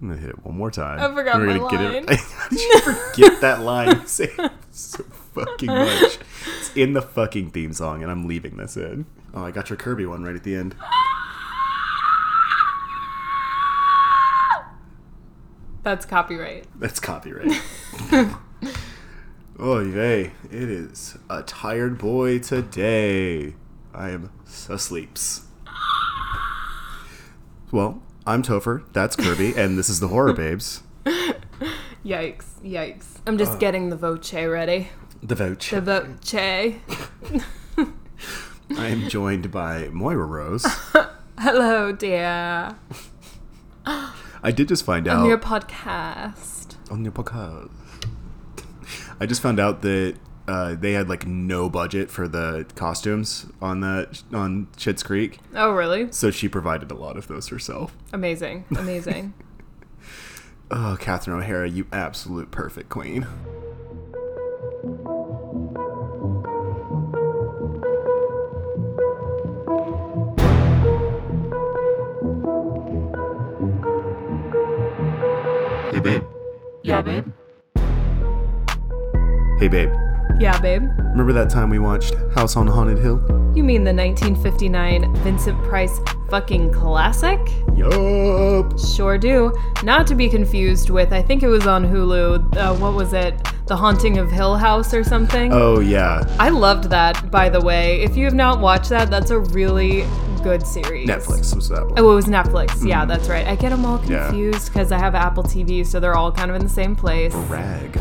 I'm gonna hit it one more time. I forgot We're my gonna get line. it. How did you forget that line? Say so fucking much. It's in the fucking theme song, and I'm leaving this in. Oh, I got your Kirby one right at the end. That's copyright. That's copyright. oh, yay. It is a tired boy today. I am asleeps. Well, I'm Topher. That's Kirby, and this is the Horror Babes. Yikes! Yikes! I'm just uh, getting the voce ready. The Vouch. The voce. I am joined by Moira Rose. Hello, dear. I did just find out On your podcast. on your podcast. I just found out that uh, they had like no budget for the costumes on that on Schitt's Creek, Oh, really? so she provided a lot of those herself. Amazing. Amazing. Oh, Catherine O'Hara, you absolute perfect queen. Hey babe, yeah, babe. Hey, babe, Yeah, babe. remember that time we watched House on Haunted Hill? You mean the 1959 Vincent Price fucking classic? Yup. Sure do. Not to be confused with, I think it was on Hulu. Uh, what was it? The Haunting of Hill House or something? Oh yeah, I loved that, by the way. If you have not watched that, that's a really good series. Netflix was that one. Oh, it was Netflix. Yeah, that's right. I get them all confused because I have Apple TV, so they're all kind of in the same place. Rag.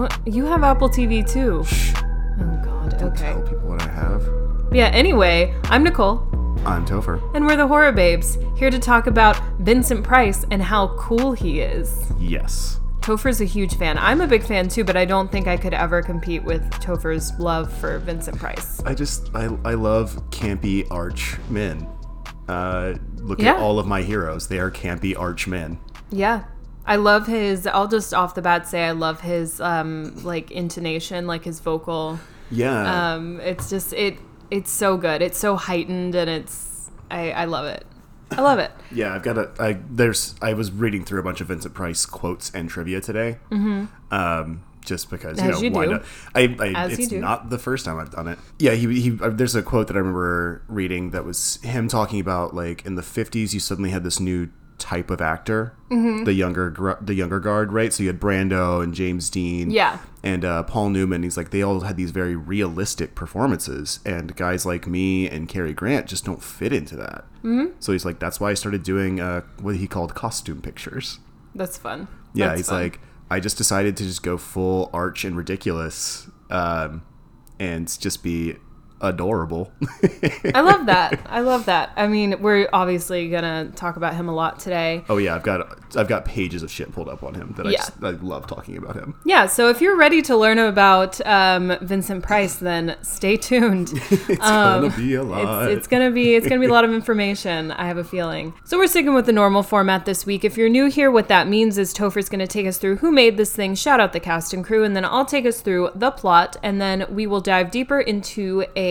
What? You have Apple TV too. Oh God. Okay. Tell people what I have. Yeah. Anyway, I'm Nicole, I'm Topher. and we're the Horror Babes, here to talk about Vincent Price and how cool he is. Yes. Topher's a huge fan. I'm a big fan too, but I don't think I could ever compete with Topher's love for Vincent Price. I just I I love campy arch men. Uh, look Yeah. at all of my heroes; they are campy arch men. Yeah. I love his I'll just off the bat say I love his um like intonation, like his vocal. Yeah, Um it's just it it's so good. It's so heightened and it's I I love it. I love it. yeah. I've got a. I there's. I was reading through a bunch of Vincent Price quotes and trivia today. Mm-hmm. Um, just because you As know you why do. not? I, I As you it's do. not the first time I've done it. Yeah, he, he uh, there's a quote that I remember reading that was him talking about like in the 50s you suddenly had this new type of actor, Mm-hmm. the younger the younger guard, right? So you had Brando and James Dean, Yeah. and uh, Paul Newman. He's like they all had these very realistic performances, and guys like me and Cary Grant just don't fit into that. Mm-hmm. So he's like, that's why I started doing uh, what he called costume pictures. That's fun. Yeah, That's he's fun. like, I just decided to just go full arch and ridiculous, um, and just be adorable. I love that. I love that. I mean, we're obviously gonna talk about him a lot today. oh yeah, I've got I've got pages of shit pulled up on him that I just I love talking about him. Yeah, so if you're ready to learn about um, Vincent Price, then stay tuned. It's gonna be a lot. Um, It's, it's gonna be it's gonna be a lot of information. I have a feeling. So we're sticking with the normal format this week. If you're new here, what that means is Topher's gonna take us through who made this thing, shout out the cast and crew, and then I'll take us through the plot, and then we will dive deeper into a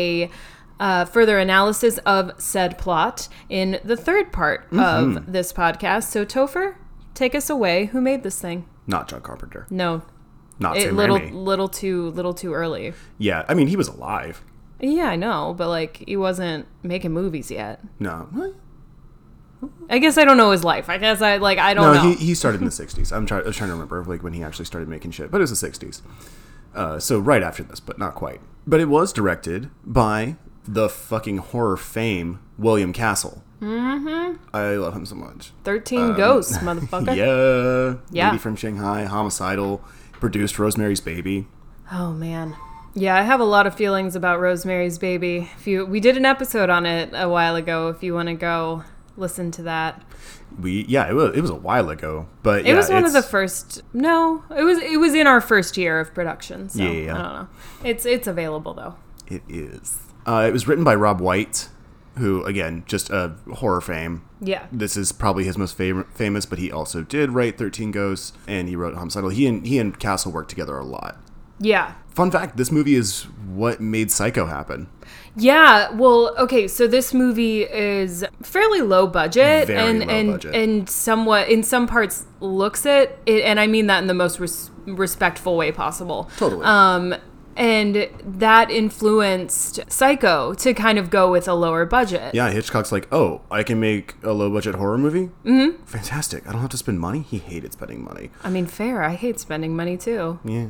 uh, further analysis of said plot in the third part Mm-hmm. of this podcast. So Topher, take us away. Who made this thing? Not John Carpenter. No, Not it, Sam little Raimi. little too little too early. Yeah, I mean he was alive. Yeah, I know, but like he wasn't making movies yet. No, What? I guess I don't know his life. I guess I like I don't no, know. he, he started in the '60s. I'm trying I was trying to remember like when he actually started making shit, but it was the '60s. Uh, so right after this, but not quite. But it was directed by the fucking horror fame William Castle. Mm-hmm. I love him so much. Thirteen ghosts, motherfucker. Um, Yeah. Yeah. Lady from Shanghai, Homicidal, produced Rosemary's Baby. Oh man. Yeah, I have a lot of feelings about Rosemary's Baby. If you we did an episode on it a while ago. If you want to go listen to that, We yeah, it was it was a while ago, but it yeah, was one of the first. No, it was it was in our first year of production. So Yeah, yeah, yeah. I don't know. It's it's available though. It is. Uh, it was written by Robb White, who again just a horror fame. Yeah. This is probably his most favorite, famous, but he also did write Thirteen Ghosts, and he wrote Homicidal. He and he and Castle worked together a lot. Yeah. Fun fact: This movie is what made Psycho happen. Yeah, well, okay, so this movie is fairly low budget Very and low and budget. and somewhat in some parts looks it, it and I mean that in the most res- respectful way possible. Totally. Um and that influenced Psycho to kind of go with a lower budget. Yeah, Hitchcock's like, oh, I can make a low budget horror movie. Mm-hmm. Fantastic! I don't have to spend money. He hated spending money. I mean, fair. I hate spending money too. Yeah.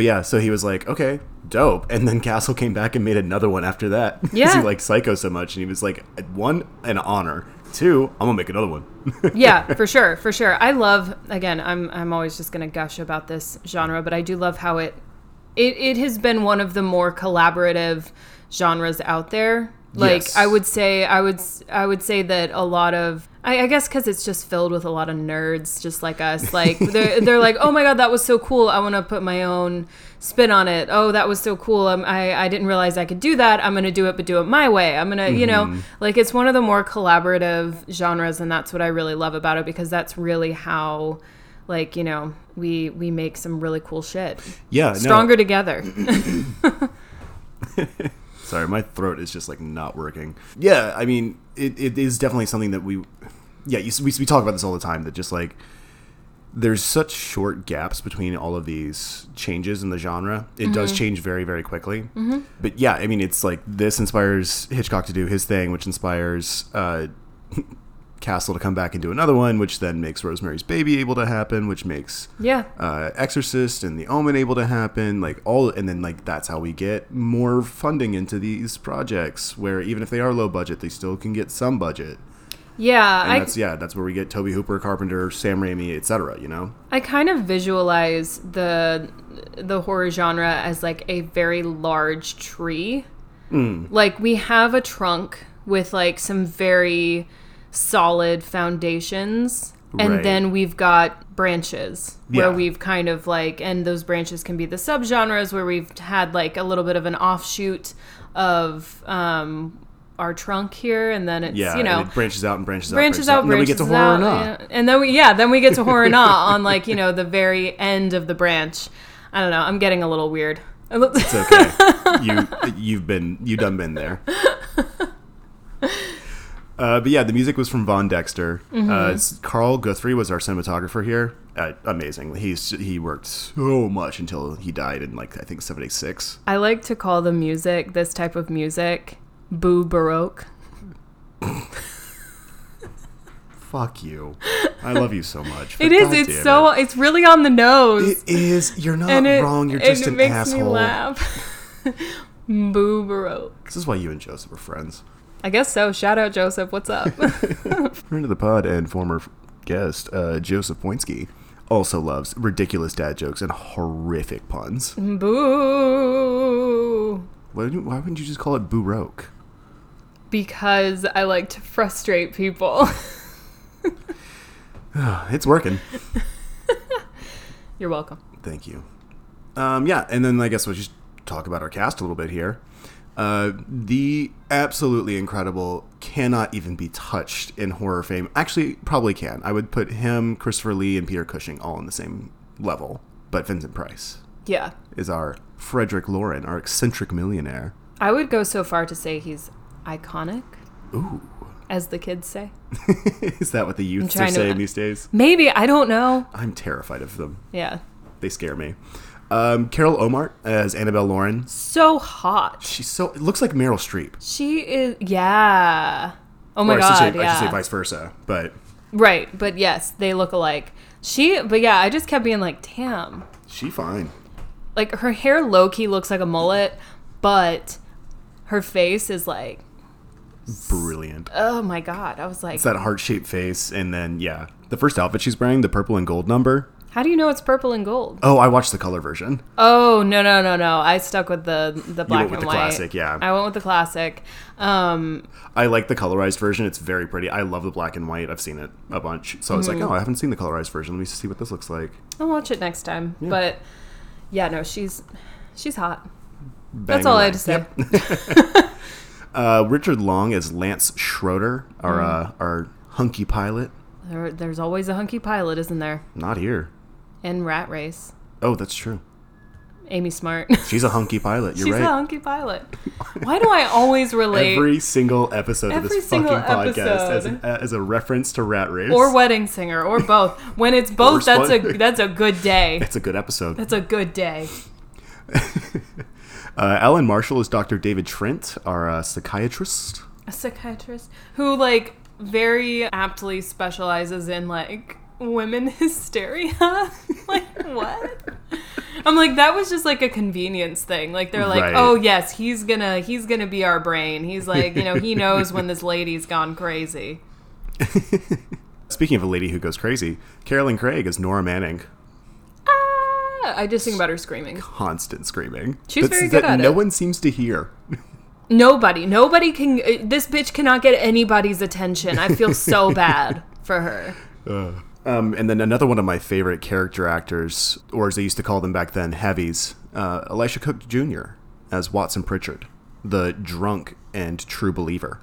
But yeah, so he was like, okay, dope. And then Castle came back and made another one after that. Yeah. he liked Psycho so much. And he was like, one, an honor. Two, I'm going to make another one. yeah, for sure, for sure. I love again, I'm I'm always just going to gush about this genre, but I do love how it it it has been one of the more collaborative genres out there. Like Yes. I would say I would I would say that a lot of I, I guess because it's just filled with a lot of nerds just like us. Like they're, they're like, oh my god, that was so cool. I want to put my own spin on it. Oh, that was so cool. Um, I I didn't realize I could do that. I'm gonna do it, but do it my way. I'm gonna, you know, like it's one of the more collaborative genres, and that's what I really love about it because that's really how, like, you know, we we make some really cool shit. Yeah. no. Stronger together. Sorry, my throat is just like not working. Yeah, I mean, it, it is definitely something that we, yeah, you, we, we talk about this all the time that just like there's such short gaps between all of these changes in the genre. It does change very, very quickly. Mm-hmm. But yeah, I mean, it's like this inspires Hitchcock to do his thing, which inspires uh, Castle to come back and do another one, which then makes Rosemary's Baby able to happen, which makes yeah. uh, Exorcist and The Omen able to happen, like all, and then like that's how we get more funding into these projects, where even if they are low budget, they still can get some budget, Yeah. and I, that's yeah, that's where we get Tobe Hooper, Carpenter, Sam Raimi, etc. You know, I kind of visualize the the horror genre as like a very large tree. Hmm. Like we have a trunk with like some very solid foundations and Right. then we've got branches where Yeah. we've kind of like and those branches can be the subgenres where we've had like a little bit of an offshoot of um our trunk here and then it's yeah, you know and it branches out and branches, branches out, out, and then we get to horror out, yeah. and then we yeah, then we get to horror nah on like you know the very end of the branch. I don't know. I'm getting a little weird. It's okay. you you've been you done been there. Uh, but yeah, the music was from Von Dexter. Mm-hmm. Uh, Carl Guthrie was our cinematographer here. Uh, amazing. He's he worked so much until he died in like I think seventy six. I like to call the music this type of music boo baroque. Fuck you. I love you so much. It is. It's damn so. It. It's really on the nose. It is. You're not it, wrong. You're and just it an makes asshole. me laugh. boo baroque. This is why you and Joseph are friends. I guess so. Shout out Joseph. What's up? Friend of the pod and former guest, uh, Joseph Poinski, also loves ridiculous dad jokes and horrific puns. boo. Why, wouldn't you- why wouldn't you just call it Boo Roke? Because I like to frustrate people. It's working. You're welcome. Thank you. Um, yeah, and then I guess we'll just talk about our cast a little bit here. Uh, the absolutely incredible cannot even be touched in horror fame. Actually, probably can. I would put him, Christopher Lee, and Peter Cushing all on the same level. But Vincent Price Yeah. is our Frederick Loren, our eccentric millionaire. I would go so far to say he's iconic, Ooh. as the kids say. is that what the youths are trying to- saying these days? Maybe, I don't know. I'm terrified of them. Yeah. They scare me. Um, Carol Ohmart as Annabelle Loren. So hot. She's so it looks like Meryl Streep. She is, yeah. Oh my or I should, god, say, I should yeah. say vice versa. But right, but yes, they look alike. She, but yeah, I just kept being like, damn. she fine. Like her hair low key looks like a mullet, but her face is like, Brilliant. oh my god. I was like, It's that heart shaped face, and then yeah, the first outfit she's wearing, the purple and gold number. How do you know it's purple and gold? Oh, I watched the color version. Oh no no no no! I stuck with the the black went with and the white. classic, yeah. I went with the classic. Um, I like the colorized version. It's very pretty. I love the black and white. I've seen it a bunch. So I was Mm-hmm. like, oh, I haven't seen the colorized version. Let me see what this looks like. I'll watch it next time. But yeah, no, she's she's hot. Bang That's all I had to say. Yep. Uh, Richard Long as Lance Schroeder, our Mm. uh, our hunky pilot. There, there's always a hunky pilot, isn't there? Not here. In Rat Race, Oh, that's true. Amy Smart. She's a hunky pilot. You're She's right. a hunky pilot. Why do I always relate Every single episode of this fucking podcast as, an, as a reference to Rat Race. or wedding singer or both? When it's both, that's a that's a good day. It's a good episode. That's a good day. Uh, Alan Marshal is Dr. David Trent, our uh, psychiatrist. A psychiatrist who like very aptly specializes in like women hysteria. like what? I'm like that was just like a convenience thing. Like they're like, Right. "Oh yes, he's going to he's going to be our brain." He's like, you know, he knows when this lady's gone crazy. Speaking of a lady who goes crazy, Carolyn Craig is Nora Manning. Ah, I just think about her screaming. Constant screaming. She's That's- very good that at no it. one seems to hear. Nobody, nobody can. uh, This bitch cannot get anybody's attention. I feel so bad for her. Um, and then another one of my favorite character actors, or as they used to call them back then, heavies, uh, Elisha Cook Jr. as Watson Pritchard, the drunk and true believer.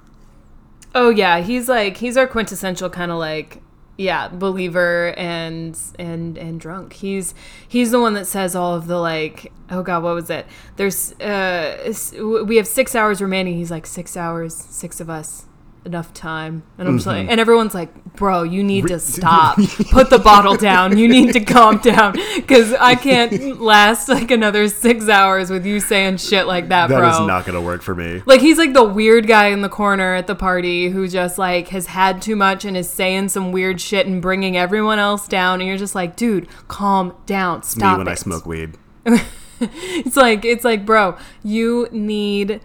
Oh yeah, he's like he's our quintessential kind of like yeah believer and and and drunk. He's he's the one that says all of the like oh god what was it? There's uh we have six hours remaining. He's like six hours, six of us. Enough time, and I'm just like, mm-hmm. and everyone's like, "Bro, you need to stop. Put the bottle down. You need to calm down, because I can't last like another six hours with you saying shit like that, That bro." is not going to work for me. Like he's like the weird guy in the corner at the party who just like has had too much and is saying some weird shit and bringing everyone else down and you're just like, dude, calm down, Stop. Me when it. I smoke weed. It's like it's like, bro, you need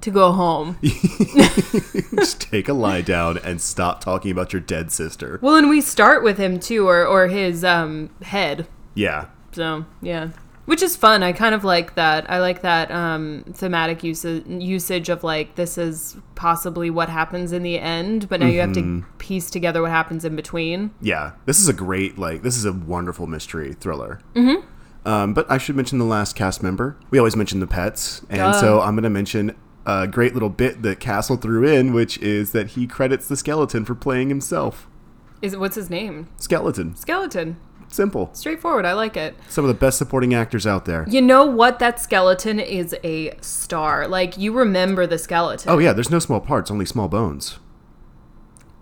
to go home. Just take a lie down and stop talking about your dead sister. well, and we start with him too, or or his um head. Yeah. So yeah, which is fun. I kind of like that. I like that um, thematic usage usage of like this is possibly what happens in the end, but now you have to Mm-hmm. piece together what happens in between. Yeah. This is a great, like, this is a wonderful mystery thriller. Mm-hmm. Um, but I should mention the last cast member. We always mention the pets. And Duh. so I'm going to mention a great little bit that Castle threw in, which is that he credits the skeleton for playing himself. Is it, what's his name? Skeleton. Skeleton. Simple. Straightforward. I like it. Some of the best supporting actors out there. You know what? That skeleton is a star. Like you remember the skeleton. Oh, yeah. There's no small parts, only small bones.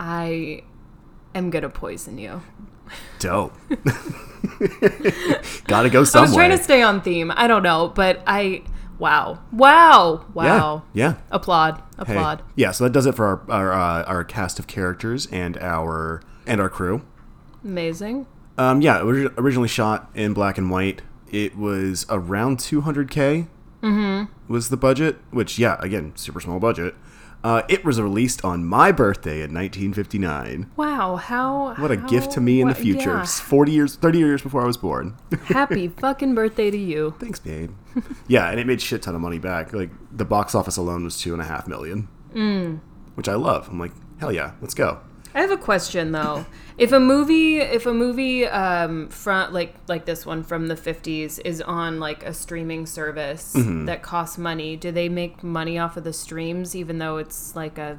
I am gonna poison you. Dope. Gotta go somewhere. I was trying to stay on theme. I don't know, but I. Wow. Wow. Wow. Yeah. Yeah. Applaud. Hey. Applaud. Yeah, so that does it for our our, uh, our cast of characters and our and our crew. Amazing. Um, yeah, ori- originally shot in black and white. It was around 200k. Mm-hmm. Was the budget? Which, yeah, again, super small budget. Uh, it was released on my birthday in 1959. Wow. How. What a how- gift to me in the future. yeah. 40 years, 30 years before I was born. Happy fucking birthday to you. Thanks, babe. yeah, and it made shit ton of money back. Like the box office alone was two and a half million, mm. which I love. I'm like, hell yeah, let's go. I have a question though. If a movie, if a movie um, from like like this one from the '50s is on like a streaming service Mm-hmm. that costs money, do they make money off of the streams, even though it's like a,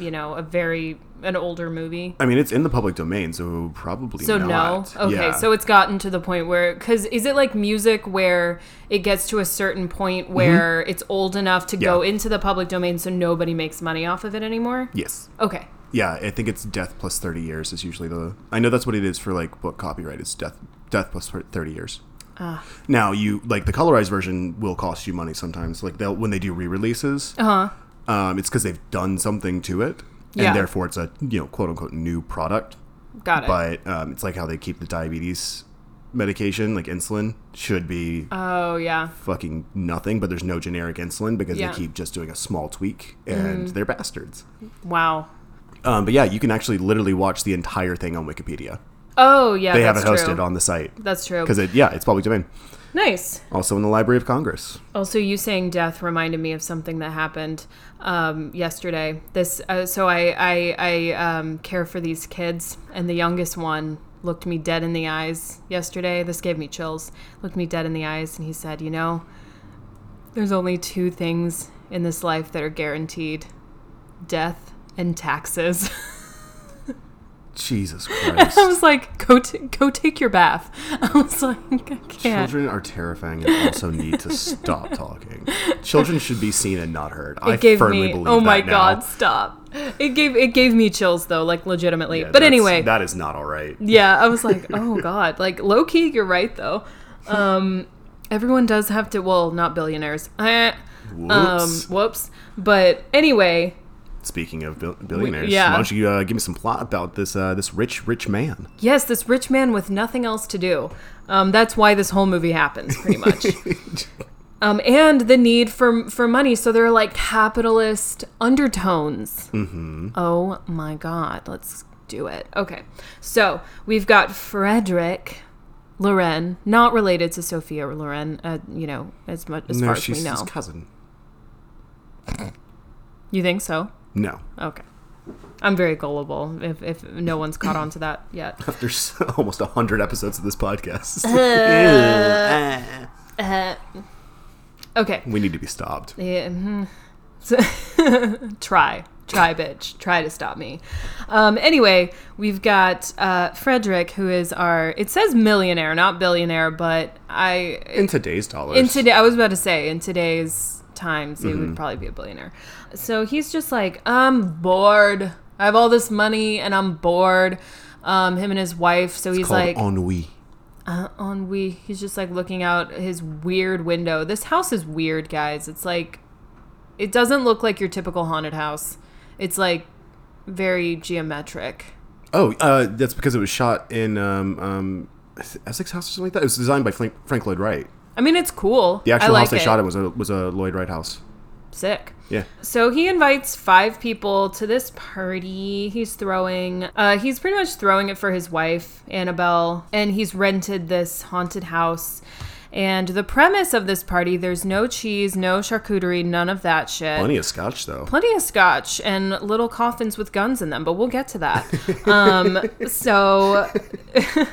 you know, a very an older movie? I mean, it's in the public domain, so probably So not. no, okay. Yeah. So it's gotten to the point where, because is it like music where it gets to a certain point where it's old enough to go Mm-hmm. Into the public domain, so nobody makes money off of it anymore? yes, Okay. Yeah, I think it's death plus thirty years is usually the. I know that's what it is for like book copyright. It's death death plus thirty years. Ah. Now you like the colorized version will cost you money sometimes. Like they'll when they do re-releases, Uh huh. um, it's because they've done something to it, and Yeah. therefore it's a you know quote unquote new product. Got it. But um, it's like how they keep the diabetes medication, like insulin, should be oh yeah. fucking nothing, but there's no generic insulin because Yeah. Mm. they keep just doing a small tweak and they're bastards. Wow. Um, but yeah, you can actually literally watch the entire thing on Wikipedia. Oh yeah, They have it hosted true. on the site That's true. because it yeah, it's public domain. Nice. Also in the Library of Congress. Also, you saying death reminded me of something that happened um, yesterday. This, uh, so I, I, I um, care for these kids, and the youngest one looked me dead in the eyes yesterday. This gave me chills. Looked me dead in the eyes, and he said, "You know, there's only two things in this life that are guaranteed: death and taxes." Jesus Christ. I was like, go t- go take your bath. I was like, I can't. Children are terrifying and also need to stop talking. Children should be seen and not heard. I gave firmly me. believe Oh my now. god! Stop. It gave it gave me chills though, like legitimately. Yeah, but anyway, that is not all right. yeah, I was like, oh god, like low key, you're right though. Um, everyone does have to. Well, not billionaires. Eh, Um, Whoops. whoops. But anyway, Speaking of bil- billionaires, yeah. why don't you uh, give me some plot about this uh, this rich rich man? yes, this rich man with nothing else to do. Um, that's why this whole movie happens, pretty much. um, and the need for for money. So there are like capitalist undertones. Mm-hmm. Oh my god, let's do it. Okay, so we've got Frederick Loren, not related to Sophia Loren. Uh, you know, as much as no, far as we know. his cousin. You think so? No, Okay. I'm very gullible. If if no one's caught on to that yet. after almost hundred episodes of this podcast, Uh, okay. we need to be stopped. Yeah, mhm. So- try, try, bitch, try to stop me. Um, anyway, we've got uh, Frederick, who is our. It says millionaire, not billionaire, but I In today's dollars, in today. I was about to say in today's times, it would probably be a billionaire. So he's just like, I'm bored. I have all this money and I'm bored. Um, him and his wife. So he's like, ennui. uh, ennui. He's just like looking out his weird window. This house is weird, guys. It's like, it doesn't look like your typical haunted house. It's like very geometric. Oh, uh, that's because it was shot in um, um, Essex House or something like that. It was designed by Frank, Frank Lloyd Wright. I mean, it's cool. The I actual like house they it. shot it was a was a Lloyd Wright house. Sick. Yeah. So he invites five people to this party. He's throwing, uh, he's pretty much throwing it for his wife, Annabelle, and he's rented this haunted house. And the premise of this party there's no cheese, no charcuterie, none of that shit. Plenty of scotch though. Plenty of scotch and little coffins with guns in them, but we'll get to that. um, so.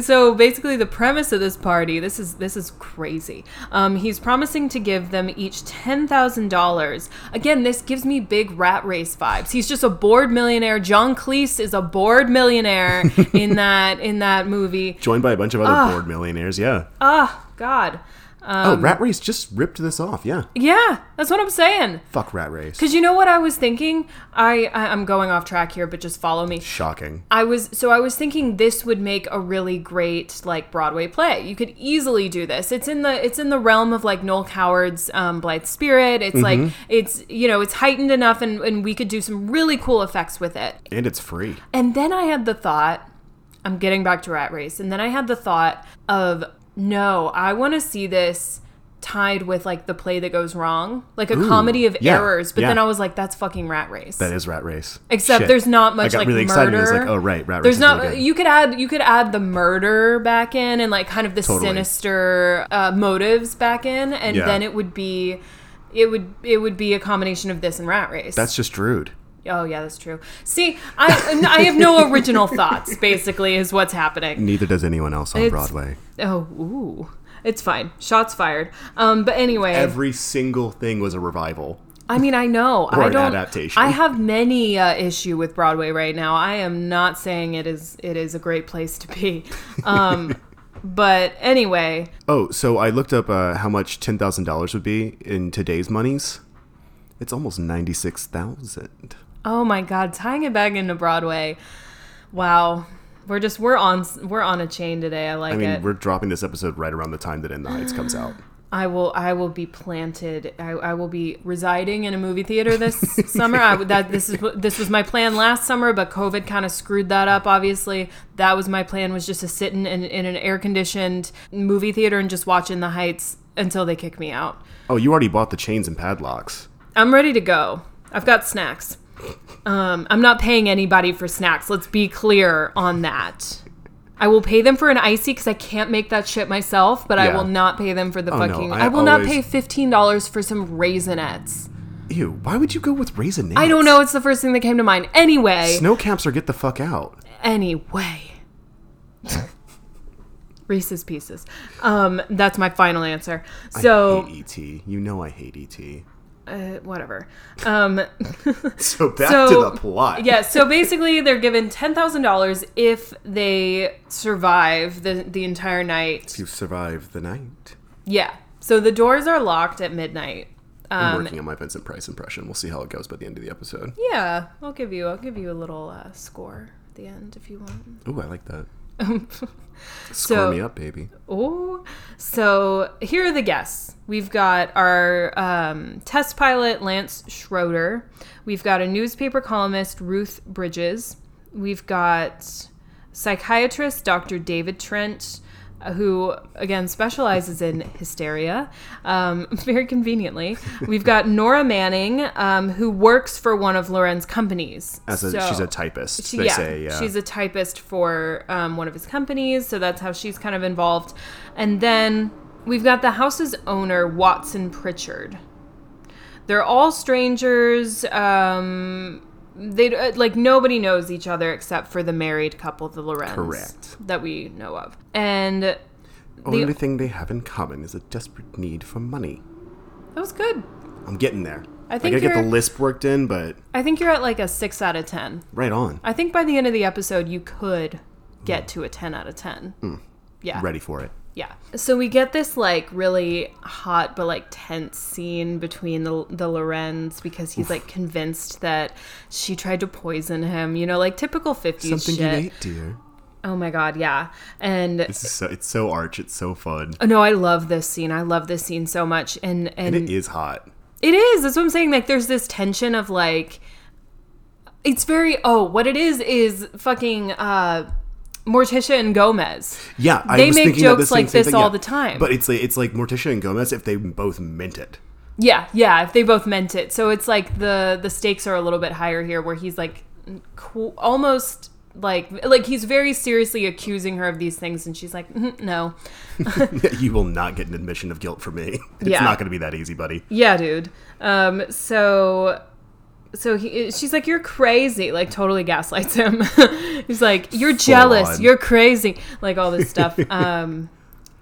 So basically, the premise of this party this is this is crazy. Um, he's promising to give them each ten thousand dollars. Again, this gives me big rat race vibes. He's just a bored millionaire. John Cleese is a bored millionaire in that in that movie. Joined by a bunch of other bored millionaires. Yeah. Ah, God. Oh, Rat Race just ripped this off. Yeah. Yeah, that's what I'm saying. Fuck Rat Race. Because you know what I was thinking? I, I I'm going off track here, but just follow me. Shocking. I was so I was thinking this would make a really great like Broadway play. You could easily do this. It's in the it's in the realm of like Noel Coward's um, Blithe Spirit. It's like it's you know it's heightened enough, and and we could do some really cool effects with it. And it's free. And then I had the thought, I'm getting back to Rat Race, and then I had the thought of no, I want to see this tied with like the play that goes wrong, like a comedy of yeah, errors. But yeah. then I was like, that's fucking Rat Race. That is Rat Race. Except Shit. there's not I much got like really excited. It's murder. like, oh right, Rat Race. There's not. really you could add. You could add the murder back in, and like kind of the Totally. sinister uh, motives back in, and Yeah. then it would be, it would it would be a combination of this and Rat Race. That's just rude. Oh yeah, that's true. See, I I have no original thoughts. Basically, is what's happening. Neither does anyone else on It's- Broadway. Oh, ooh, it's fine. Shots fired. Um, but anyway, Every single thing was a revival. I mean, I know. Or I don't. adaptation. I have many uh, issue with Broadway right now. I am not saying it is. It is a great place to be. Um, but anyway, Oh, so I looked up uh, how much ten thousand dollars would be in today's monies. It's almost ninety six thousand. Oh my God, tying it back into Broadway. Wow, we're just we're on we're on a chain today. I like I mean, it. we're dropping this episode right around the time that In the Heights comes out. I will I will be planted. I, I will be residing in a movie theater this summer. I would that this is this was my plan last summer, but COVID kind of screwed that up. Obviously, that was my plan was just to sit in, in, in an air conditioned movie theater and just watch In the Heights until they kick me out. Oh, you already bought the chains and padlocks. I'm ready to go. I've got snacks. Um, I'm not paying anybody for snacks. Let's be clear on that. I will pay them for an icy because I can't make that shit myself, but I Yeah. will not pay them for the Oh, no, fucking. I I, will not always- pay fifteen dollars for some raisinets. Ew, why would you go with raisins? I don't know. It's the first thing that came to mind. Anyway, Snow caps or get the fuck out. anyway. Reese's Pieces. Um, that's my final answer. So I hate ET. You know I hate ET. Uh, whatever. Um, So back So- to the plot. yeah, so basically they're given ten thousand dollars if they survive the the entire night. If you survive the night. Yeah. So the doors are locked at midnight. I'm Um, working on my Vincent Price impression. We'll see how it goes by the end of the episode. yeah, I'll give you I'll give you a little uh, score at the end if you want. Ooh, I like that. So- Score me up, baby. Oh, so here are the guests. We've got our um, test pilot Lance Schroeder. We've got a newspaper columnist Ruth Bridgers. We've got psychiatrist Dr. David Trent, who again specializes in hysteria. Um, very conveniently, we've got Nora Manning, um, who works for one of Loren's companies. As a, So- she's a typist. she- they yeah, say, yeah. she's a typist for um, one of his companies, so that's how she's kind of involved. And then we've got the house's owner, Watson Pritchard. They're all strangers. Um, they uh, like nobody knows each other except for the married couple, the Lorens, Correct. that we know of. And Only thing they have in common is a desperate need for money. That was good. I'm getting there. I think I gotta get the lisp worked in, but I think you're at like a six out of ten. right on. I think by the end of the episode, you could get to a ten out of ten. Yeah. Ready for it. Yeah. So we get this like really hot but like tense scene between the the Lorens because he's like convinced that she tried to poison him. You know, like typical fifties Something shit. you ate, dear. Oh my god, yeah. And This is so, it's so arch. It's so fun. oh, no, I love this scene. I love this scene so much. And and, And it is hot. It is. That's what I'm saying. Like, there's this tension of like, it's very. Oh, what it is is fucking uh, Morticia and Gomez. Yeah, I They make jokes like this thing, all yeah. the time. But it's like it's like Morticia and Gomez if they both meant it. Yeah, yeah. If they both meant it, so it's like the the stakes are a little bit higher here, where he's like almost like like he's very seriously accusing her of these things, and she's like, "Mhm, no. you will not get an admission of guilt from me. It's Yeah. not going to be that easy, buddy. Yeah, dude. Um, so so he, she's like, "You're crazy!" Like totally gaslights him. He's like, "You're jealous. on. You're crazy." Like all this stuff. um,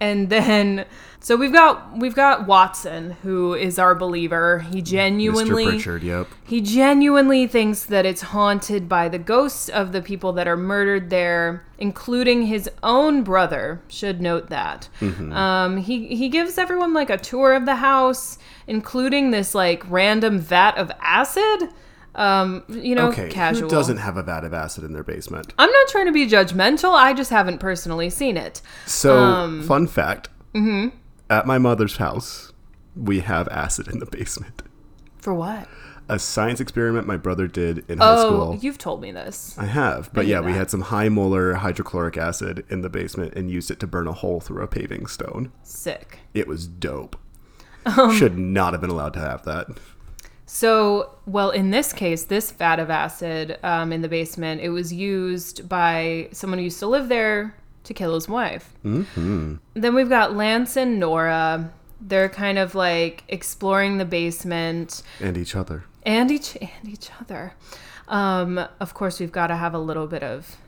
and then so we've got we've got Watson, who is our believer. He genuinely, Mr. Pritchard, yep. he genuinely thinks that it's haunted by the ghosts of the people that are murdered there, including his own brother. Should note that. Um, he he gives everyone like a tour of the house, including this like random vat of acid. Um, you know, Okay, casual. who doesn't have a vat of acid in their basement? I'm not trying to be judgmental. I just haven't personally seen it. So, Um, fun fact. mm-hmm. At my mother's house, we have acid in the basement. For what? A science experiment my brother did in high Oh, school. you've told me this. I have, but knew yeah, we had some high molar hydrochloric acid in the basement and used it to burn a hole through a paving stone. Sick. It was dope. Um, Should not have been allowed to have that. So, well, in this case, this vat of acid um, in the basement, it was used by someone who used to live there to kill his wife. Mm-hmm. Then we've got Lance and Nora. They're kind of like exploring the basement And each other. and each and each other. Um, of course, we've got to have a little bit of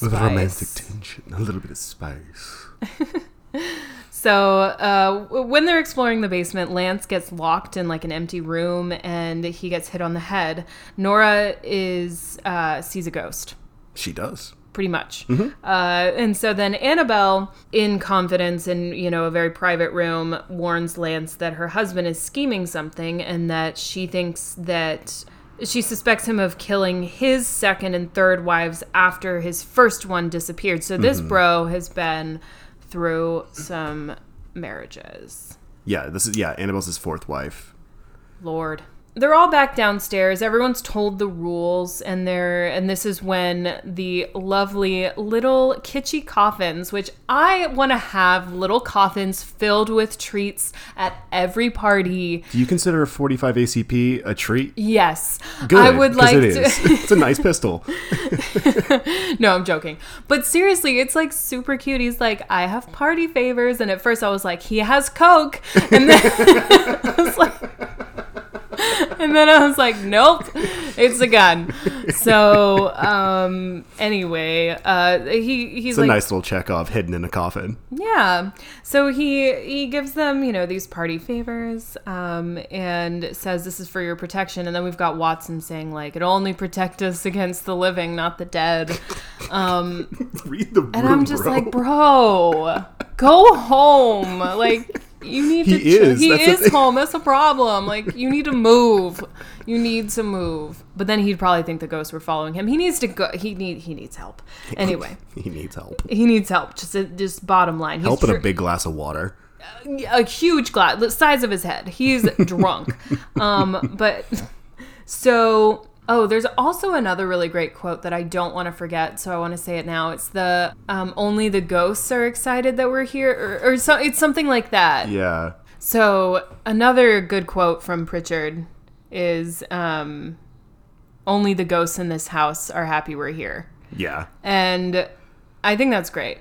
With romantic tension, a little bit of spice. So uh, when they're exploring the basement, Lance gets locked in like an empty room and he gets hit on the head. Nora is uh, sees a ghost. She does. pretty much. Uh, and so then Annabelle, in confidence in you know a very private room, warns Lance that her husband is scheming something and that she thinks that she suspects him of killing his second and third wives after his first one disappeared. So this bro has been through some marriages. Yeah, this is yeah, Annabelle's his fourth wife. Lord. They're all back downstairs. Everyone's told the rules, and they're and this is when the lovely little kitschy coffins, which I want to have little coffins filled with treats at every party. Do you consider a 45 ACP a treat? Yes, Good, I would like it to. is. it's a nice pistol. no, I'm joking. But seriously, it's like super cute. He's like, I have party favors, and at first I was like, he has Coke, and then I was like. and then I was like, nope, it's a gun. So um, anyway, uh, he he's It's like, a nice little Chekhov hidden in a coffin. yeah. So he he gives them, you know, these party favors, um, and says this is for your protection. And then we've got Watson saying like, it'll only protect us against the living, not the dead. Um, Read the room, and I'm just bro. like, bro, go home. Like you need He to. is. He That's is home. That's a problem. Like you need to move. You need to move. But then he'd probably think the ghosts were following him. He needs to go. He need. He needs help. Anyway, he needs help. he needs help. Just just bottom line. He's Help in a big glass of water. a huge glass, the size of his head. He's drunk. um, but so, oh, there's also another really great quote that I don't want to forget, so I want to say it now. It's the um, only the ghosts are excited that we're here, or, or so, it's something like that. Yeah. So another good quote from Pritchard is um, only the ghosts in this house are happy we're here. Yeah. And I think that's great.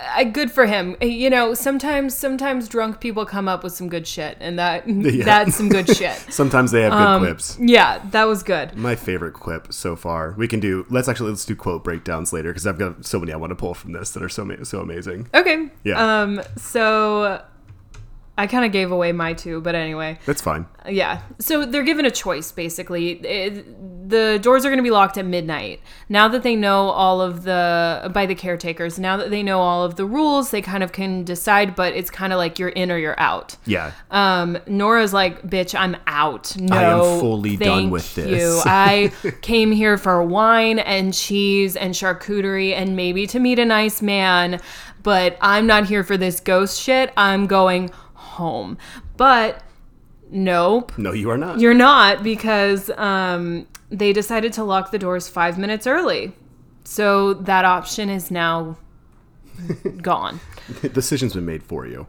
I, good for him. You know, sometimes sometimes drunk people come up with some good shit, and that that's some good shit. Sometimes they have good Um, quips. Yeah, that was good. My favorite quip so far. We can do. Let's actually let's do quote breakdowns later because I've got so many I want to pull from this that are so so amazing. Okay. Yeah. Um. So I kind of gave away my two, but anyway. That's fine. Yeah. So they're given a choice, basically. It, the doors are going to be locked at midnight. Now that they know all of the, by the caretakers, now that they know all of the rules, they kind of can decide, but it's kind of like you're in or you're out. Yeah. Um, Nora's like, bitch, I'm out. No, I am fully done with this." I came here for wine and cheese and charcuterie and maybe to meet a nice man, but I'm not here for this ghost shit. I'm going home. But nope. No, you are not. You're not because um, they decided to lock the doors five minutes early. So that option is now gone. The Decision's been made for you.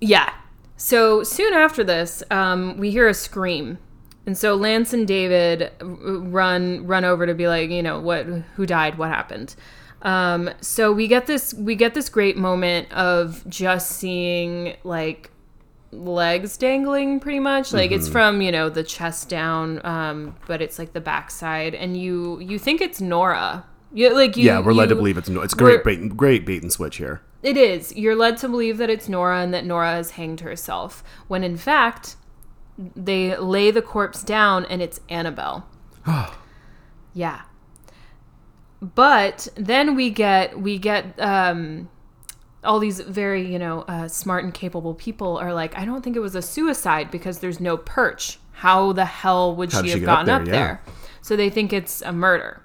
Yeah. So soon after this, um, we hear a scream, and so Lance and David run run over to be like, you know, what, who died, what happened. Um, so we get this we get this great moment of just seeing like legs dangling pretty much like it's from you know the chest down um but it's like the backside and you you think it's nora you, like you, yeah, we're led to believe it's nora It's great bait, great bait and switch here. it is. You're led to believe that it's Nora and that Nora has hanged herself, when in fact, they lay the corpse down and it's Annabelle. yeah. But then we get we get um, all these very you know uh, smart and capable people are like, I don't think it was a suicide because there's no perch. How the hell would she have she get up gotten up there? there? So they think it's a murder.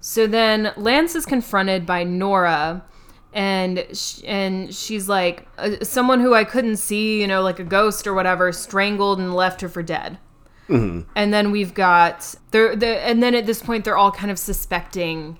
So then Lance is confronted by Nora, and sh- and she's like, uh, someone who I couldn't see, you know, like a ghost or whatever, strangled and left her for dead. Mm-hmm. And then we've got they're, they and then at this point they're all kind of suspecting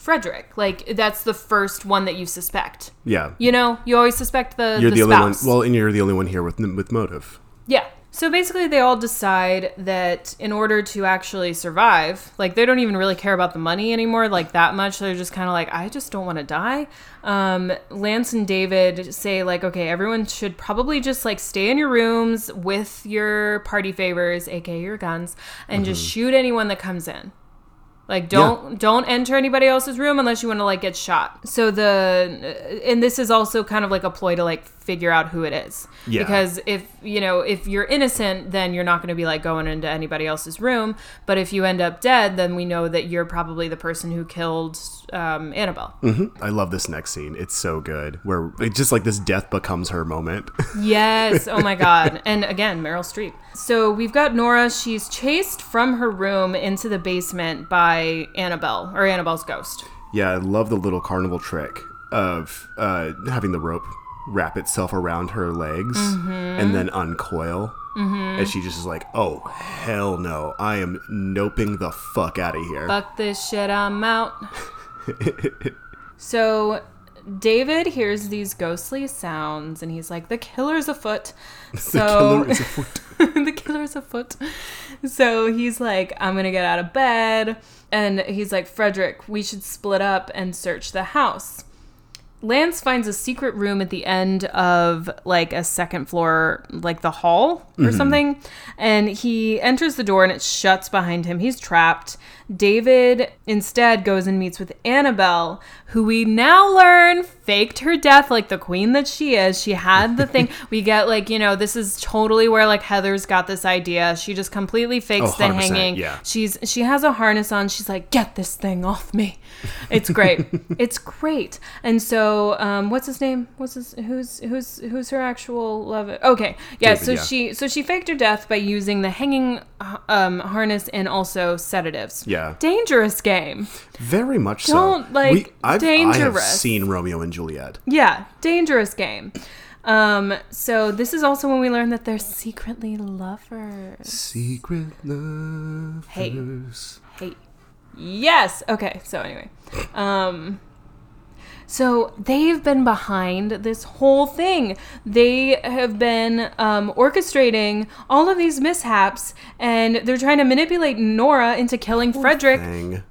Frederick. Like that's the first one that you suspect. Yeah. You know, you always suspect the You're the, the, only one. Well, and you're the only one here with with motive. Yeah. So basically, they all decide that in order to actually survive, like they don't even really care about the money anymore, like that much. They're just kind of like, I just don't want to die. Um, Lance and David say like, okay, everyone should probably just like stay in your rooms with your party favors, aka your guns, and just shoot anyone that comes in. Like don't don't enter anybody else's room unless you want to like get shot. So the and this is also kind of like a ploy to like figure out who it is. Yeah. Because if you know if you're innocent, then you're not going to be like going into anybody else's room. But if you end up dead, then we know that you're probably the person who killed um, Annabelle. I love this next scene. It's so good. Where it's just like this death becomes her moment. Yes. Oh my God. And again, Meryl Streep. So we've got Nora. She's chased from her room into the basement by Annabelle or Annabelle's ghost. yeah, I love the little carnival trick of uh, having the rope wrap itself around her legs Mm-hmm. and then uncoil. And she just is like, "Oh hell no! I am noping the fuck out of here." Fuck this shit, I'm out. so David hears these ghostly sounds and he's like, the killer's afoot. So the killer is afoot. the killer's afoot. So he's like, I'm gonna get out of bed. And he's like, Frederick, we should split up and search the house. Lance finds a secret room at the end of like a second floor, like the hall or mm-hmm. something. And he enters the door and it shuts behind him. He's trapped. David instead goes and meets with Annabelle, who we now learn faked her death like the queen that she is. She had the thing. we get like, you know, this is totally where like Heathers got this idea. She just completely fakes Oh, the hanging. yeah. She's she has a harness on. She's like, get this thing off me. It's great. it's great. And so, um, what's his name? What's his who's who's who's her actual love? Okay, yeah. David, so yeah. she so she faked her death by using the hanging um, harness and also sedatives. Yeah. Dangerous game. Very much Don't, so. like, I've, I have dangerous. seen Romeo and Juliet. Yeah, dangerous game. Um, so this is also when we learn that they're secretly lovers. Secret lovers. Hey. Yes. Okay. So anyway, um, so they've been behind this whole thing. They have been um, orchestrating all of these mishaps, and they're trying to manipulate Nora into killing Frederick Thing.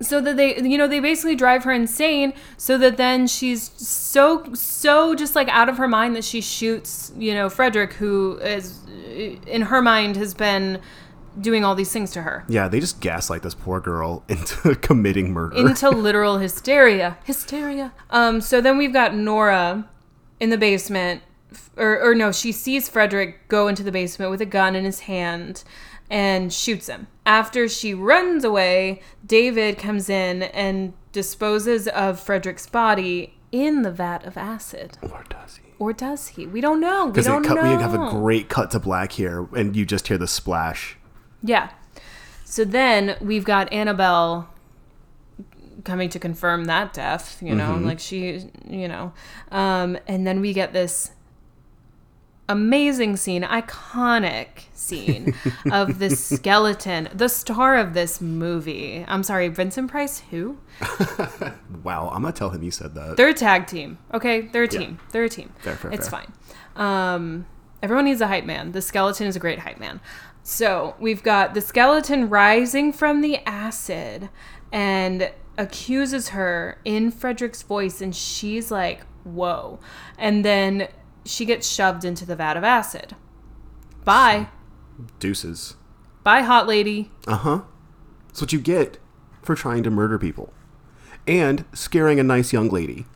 So that they you know they basically drive her insane so that then she's so so just like out of her mind that she shoots you know frederick who is in her mind has been doing all these things to her. Yeah, they just gaslight this poor girl into committing murder. into literal hysteria. Hysteria. Um so then we've got nora in the basement or, or no she sees frederick go into the basement with a gun in his hand and shoots him after she runs away david comes in and disposes of frederick's body in the vat of acid or does he? or does he we don't know we Because don't cut, know we have a great cut to black here, and you just hear the splash. Yeah. So then we've got Annabelle coming to confirm that death, you know, like she, you know. Um, and then we get this amazing scene, iconic scene of the skeleton, the star of this movie. I'm sorry, Vincent Price, who? Wow, I'm gonna tell him you said that. They're a tag team. Okay, they're a team. They're a team. Fair, fair, it's fair. fine. Um, everyone needs a hype man. The skeleton is a great hype man. So we've got the skeleton rising from the acid and accuses her in Frederick's voice, and she's like, "Whoa!" And then she gets shoved into the vat of acid. Bye, Deuces. bye, hot lady. Uh huh. That's what you get for trying to murder people, and scaring a nice young lady.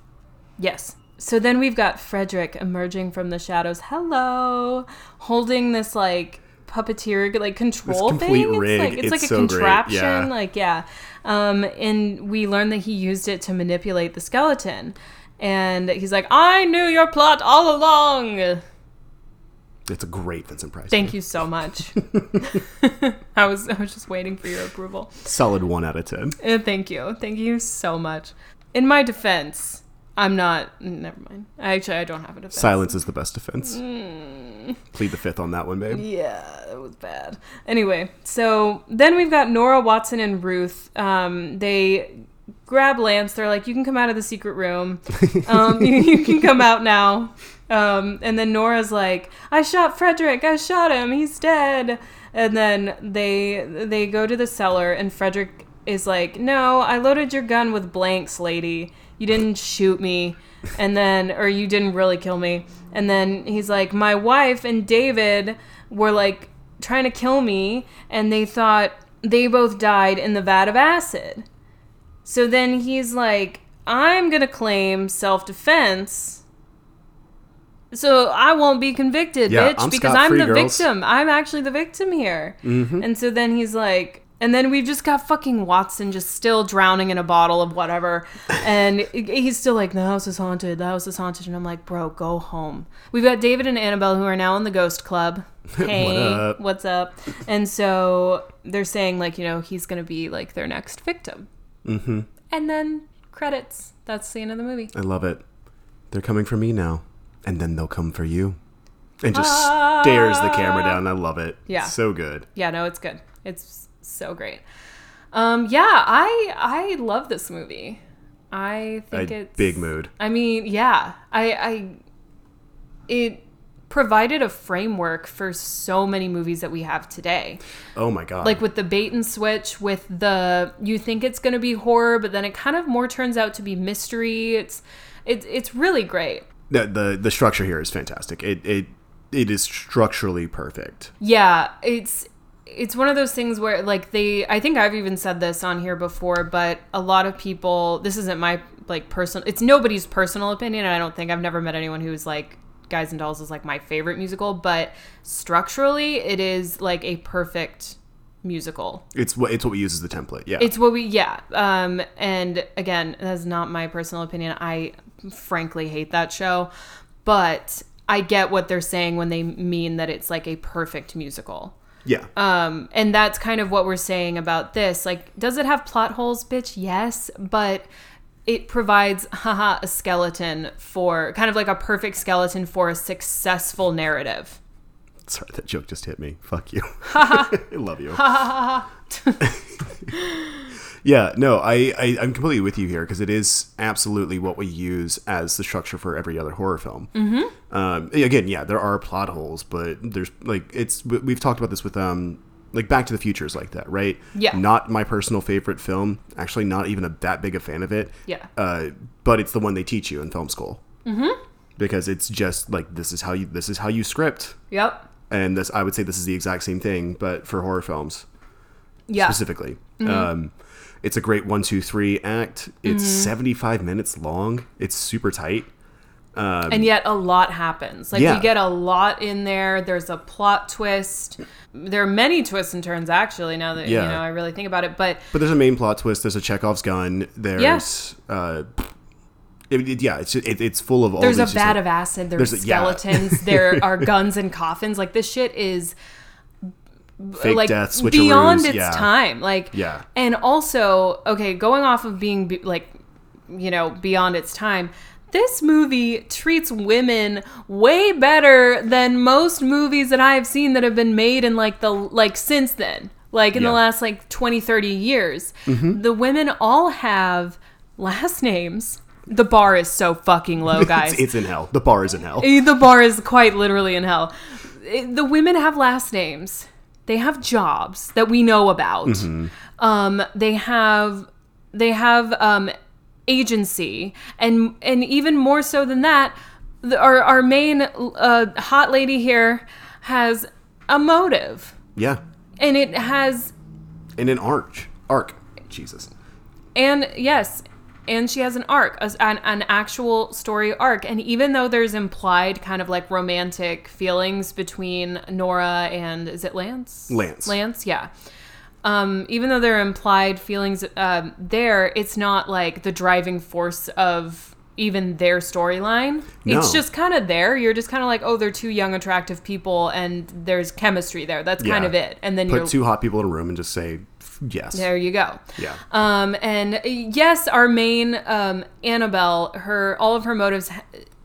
Yes. So then we've got Frederick emerging from the shadows. Hello, holding this like puppeteer like control complete thing. rig. It's like it's, It's like a so great, contraption. yeah. Like yeah. Um, and we learn that he used it to manipulate the skeleton. And he's like, "I knew your plot all along." It's a great Vincent Price. Thank you so much. I was I was just waiting for your approval. Solid one out of ten. Uh, thank you. Thank you so much. In my defense, I'm not. Never mind. Actually, I don't have a defense. Silence is the best defense. Mm. Plead the fifth on that one, babe. Yeah, it was bad. Anyway, so then we've got Nora Watson and Ruth. Um, they grab Lance. They're like, "You can come out of the secret room. Um, you, you can come out now." Um, and then Nora's like, "I shot Frederick. I shot him. He's dead." And then they they go to the cellar, and Frederick is like, "No, I loaded your gun with blanks, lady. You didn't shoot me." And then, or you didn't really kill me. And then he's like, My wife and David were like trying to kill me, and they thought they both died in the vat of acid. So then he's like, I'm gonna claim self defense. So I won't be convicted, Yeah, bitch, I'm because I'm the girls. victim. I'm actually the victim here. Mm-hmm. And so then he's like, and then we've just got fucking Watson just still drowning in a bottle of whatever. And he's still like, the house is haunted, the house is haunted. And I'm like, bro, go home. We've got David and Annabelle who are now in the ghost club. Hey, up? what's up? And so they're saying, like, you know, he's going to be like their next victim. Mm-hmm. And then credits. That's the end of the movie. I love it. They're coming for me now, and then they'll come for you. And just Ah. stares the camera down. I love it. Yeah. So good. Yeah, no, it's good. It's so great. Um, yeah, I I love this movie. I think A it's big mood. I mean, yeah, I I it provided a framework for so many movies that we have today. Oh my god. Like with the bait and switch, with the you think it's going to be horror, but then it kind of more turns out to be mystery. It's it's it's really great. the, the the structure here is fantastic. It it it is structurally perfect. Yeah, it's it's one of those things where like they I think I've even said this on here before, but a lot of people this isn't my like personal it's nobody's personal opinion and I don't think I've never met anyone who's like Guys and Dolls is like my favorite musical, but structurally it is like a perfect musical. It's what it's what we use as the template. Yeah. It's what we yeah. Um and again, that's not my personal opinion. I frankly hate that show, but I get what they're saying when they mean that it's like a perfect musical. yeah. Um, and that's kind of what we're saying about this. Like, does it have plot holes, bitch? Yes, but it provides, haha, a skeleton for kind of like a perfect skeleton for a successful narrative. Sorry, that joke just hit me. Fuck you. I love you. yeah, no, I, I I'm completely with you here because it is absolutely what we use as the structure for every other horror film. Mm-hmm. Um, again, yeah, there are plot holes, but there's like it's we- we've talked about this with um like Back to the Future is like that, right? Yeah. Not my personal favorite film. Actually, not even a, that big a fan of it. Yeah. Uh, but it's the one they teach you in film school. Mm-hmm. Because it's just like this is how you this is how you script Yep. and this I would say this is the exact same thing, but for horror films Yeah. specifically. Um, it's a great one, two, three act. It's 75 minutes long. It's super tight. And yet a lot happens. Like Yeah. we get a lot in there. There's a plot twist. There are many twists and turns actually. Now that Yeah. you know, I really think about it. But But there's a main plot twist. There's a Chekhov's gun. There's, uh, it, it- yeah, it's it, it's full of all. there's a vat like- of acid. There's, there's a- yeah. skeletons. there are guns and coffins. Like this shit is fake like death beyond its yeah. time. Like Yeah. and also okay, going off of being be- like you know beyond its time. This movie treats women way better than most movies that I have seen that have been made in like the like since then. Like in the last like 20 30 years. The women all have last names. The bar is so fucking low, guys. It's, it's in hell. The bar is in hell. Eh, the bar is quite literally in hell. Eh, The women have last names. They have jobs that we know about. Mm-hmm. Um, they have they have um, agency, and and even more so than that, the, our our main uh, hot lady here has a motive, Yeah, and it has and an arch arc. Jesus. and yes and she has an arc an, an actual story arc and even though there's implied kind of like romantic feelings between nora and is it lance Lance. lance yeah um, even though there are implied feelings um, there it's not like the driving force of even their storyline it's just kind of there you're just kind of like oh they're two young attractive people and there's chemistry there that's kind of it and then Put two hot people in a room and just say yes. there you go Yeah. um, and yes, our main um, Annabelle, her all of her motives,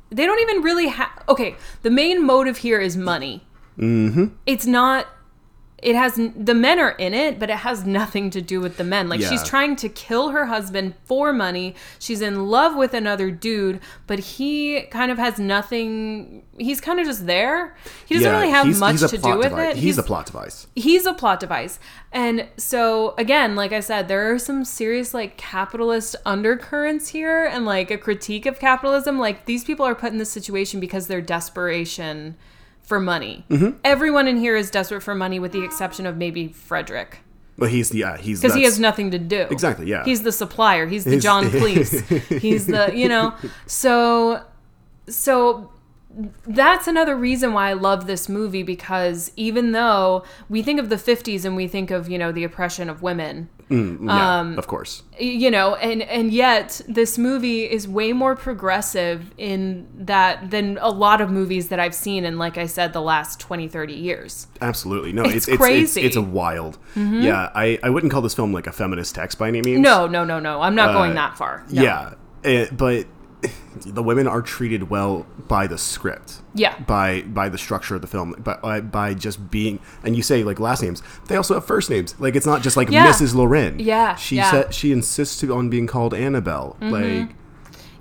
they don't even really have. Okay, the main motive here is money. Mm-hmm. It's not. It has the men are in it, but it has nothing to do with the men. Like she's trying to kill her husband for money. She's in love with another dude, but he kind of has nothing. He's kind of just there. He doesn't really have he's- much he's to do with device. it. He's, a plot device. he's a plot device and so again like i said there are some serious like capitalist undercurrents here and like a critique of capitalism like these people are put in this situation because they're desperation for money. Mm-hmm. everyone in here is desperate for money with the exception of maybe frederick. But he's the yeah he's because he has nothing to do. Exactly, yeah. he's the supplier. He's the He's- john cleese. He's the you know. So so that's another reason why I love this movie because even though we think of the 50s and we think of, you know, the oppression of women, yeah, um, of course. you know, and and yet this movie is way more progressive in that than a lot of movies that I've seen in like I said the last 20 30 years. Absolutely. No, It's it's it's crazy. It's, it's a wild. Yeah, I, I wouldn't call this film like a feminist text by any means. No, no, no, no. I'm not going that far. No. Uh, Yeah, eh, but the women are treated well by the script. Yeah. By by the structure of the film, by by, by just being and you say like last names. They also have first names. Like it's not just like Yeah. Mrs. Loren. Yeah, She yeah. Mm-hmm. said she insists on being called Annabelle. Like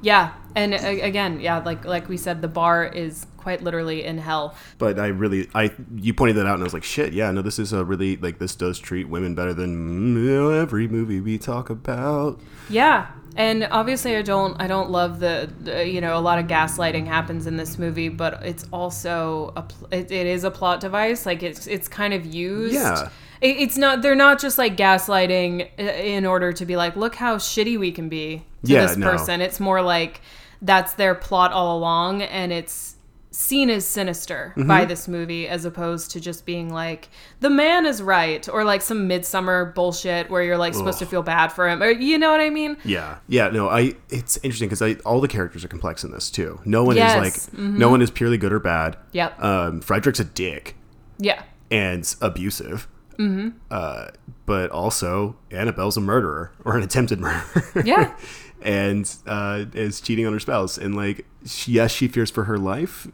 Yeah, and again, yeah, like like we said, the bar is quite literally in hell. But I really, I you pointed that out, and I was like, shit, yeah, no, this is a really like this does treat women better than every movie we talk about. Yeah, and obviously, I don't I don't love the, the you know a lot of gaslighting happens in this movie, but it's also a it, it is a plot device. Like it's it's kind of used. Yeah. It, it's not they're not just like gaslighting in order to be like look how shitty we can be to Yeah, this no. person. It's more like that's their plot all along, and it's seen as sinister Mm-hmm. by this movie as opposed to just being like the man is right or like some midsummer bullshit where you're like supposed to feel bad for him or you know what i mean Yeah, yeah, no, I. It's interesting because all the characters are complex in this too. No one Yes, is like, no one is purely good or bad. Yep. Um, Frederick's a dick yeah and abusive. Mm-hmm. Uh, but also Annabelle's a murderer or an attempted murderer. Yeah. and uh, is cheating on her spouse. And like, she, yes, she fears for her life,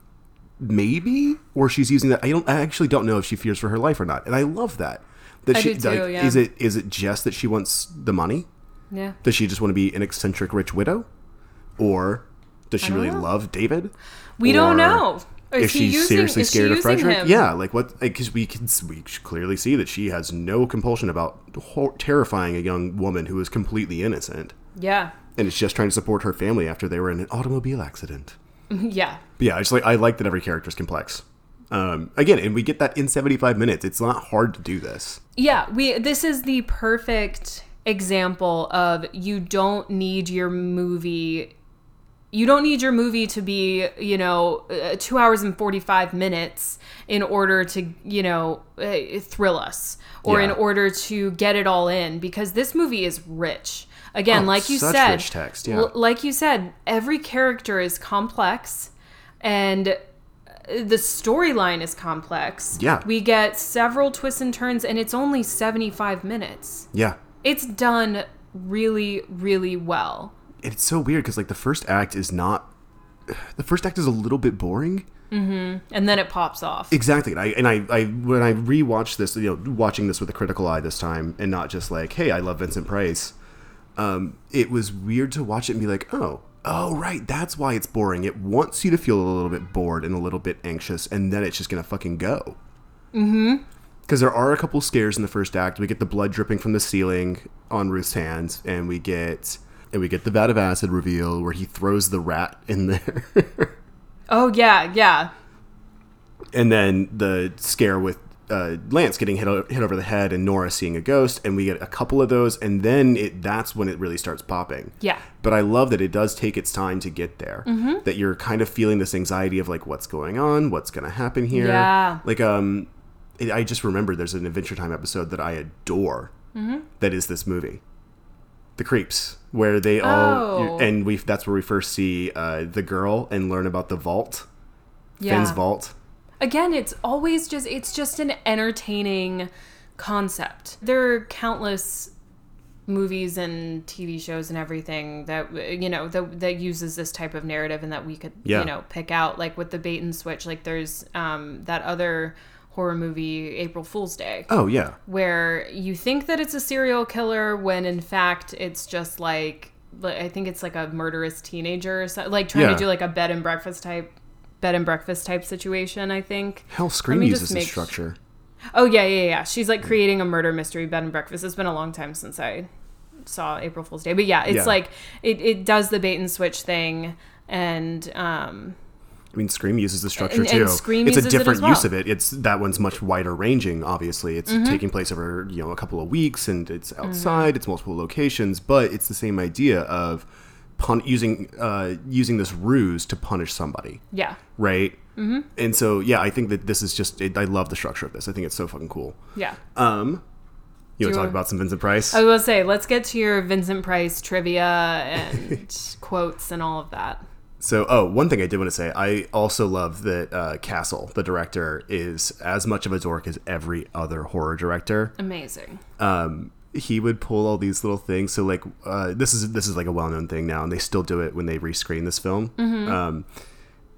maybe, or she's using that. I don't. I actually don't know if she fears for her life or not. And I love that. That I she too, like, yeah. is it is it just that she wants the money? yeah Does she just want to be an eccentric rich widow, or does she really know. love David? We don't know. Or Is is he she using- seriously is she scared of Frederick? him? Yeah, like what? Because we can we clearly see that she has no compulsion about hor- terrifying a young woman who is completely innocent yeah and is just trying to support her family after they were in an automobile accident. yeah But yeah, I just like I like that every character is complex. Um, again, and we get that in seventy five minutes. It's not hard to do this. yeah we this is the perfect example of you don't need your movie you don't need your movie to be you know uh, two hours and 45 minutes in order to you know uh, thrill us or in order to get it all in because this movie is rich. Again Oh, like you said rich text, yeah. l- like you said every character is complex and uh, the storyline is complex. Yeah. we get several twists and turns and it's only 75 minutes. Yeah, it's done really really well it's so weird because like the first act is not. The first act is a little bit boring. and then it pops off Exactly, and I and I, I when I rewatched this, you know, watching this with a critical eye this time, and not just like, hey, I love Vincent Price. Um, it was weird to watch it and be like, oh, oh, right, that's why it's boring. It wants you to feel a little bit bored and a little bit anxious, and then it's just gonna fucking go. Mm-hmm. Because there are a couple scares in the first act. We get the blood dripping from the ceiling on Ruth's hands, and we get and we get the vat of acid reveal where he throws the rat in there. oh yeah yeah and then the scare with uh, Lance getting hit, o- hit over the head and Nora seeing a ghost, and we get a couple of those, and then it that's when it really starts popping. Yeah. But I love that it does take its time to get there. That you're kind of feeling this anxiety of like, what's going on? What's going to happen here? Yeah. Like, um, it, I just remember there's an Adventure Time episode that I adore. that is this movie. The Creeps, where they all Oh. and we that's where we first see uh, the girl and learn about the vault, yeah Finn's vault. again it's always just it's just an entertaining concept there are countless movies and tv shows and everything that you know that, that uses this type of narrative and that we could Yeah. you know pick out like with the bait and switch like there's um that other horror movie april fool's day Oh yeah, where you think that it's a serial killer when in fact it's just like I think it's like a murderous teenager or something, like trying Yeah. to do like a bed and breakfast type bed and breakfast type situation, I think. Hell, Scream uses this structure. Oh yeah, yeah, yeah. She's like creating a murder mystery bed and breakfast. It's been a long time since I saw April Fool's Day. But yeah, it's Yeah. like it, it does the bait and switch thing and um I mean, Scream uses the structure And- too. and Scream it's a uses it different well. use of it. It's that one's much wider ranging. Obviously, it's Mm-hmm. taking place over you know a couple of weeks, and it's outside. It's multiple locations, but it's the same idea of pun- using uh, using this ruse to punish somebody, yeah. right? Mm-hmm. And so, yeah, I think that this is just. It, I love the structure of this. I think it's so fucking cool. Yeah. Um, you want to talk about some Vincent Price? I was gonna say, let's get to your Vincent Price trivia and quotes and all of that. So, oh, one thing I did want to say, I also love that uh, Castle, the director, is as much of a dork as every other horror director. Amazing. Um, he would pull all these little things. So, like, uh, this is this is like a well known thing now, and they still do it when they rescreen this film. Um,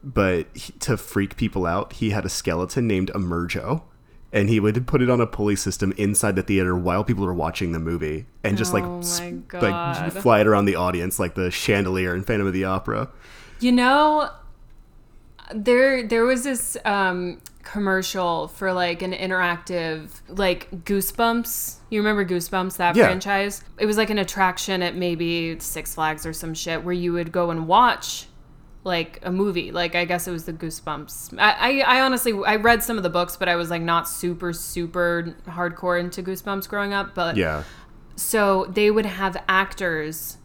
but he, to freak people out, he had a skeleton named Emergo, and he would put it on a pulley system inside the theater while people were watching the movie, and just like Oh s- my like fly it around the audience like the chandelier in Phantom of the Opera. You know, there there was this um, commercial for like an interactive like Goosebumps. You remember Goosebumps that Yeah. franchise? It was like an attraction at maybe Six Flags or some shit where you would go and watch like a movie. Like I guess it was the Goosebumps. I, I I honestly I read some of the books, but I was like not super super hardcore into Goosebumps growing up. But Yeah, so they would have actors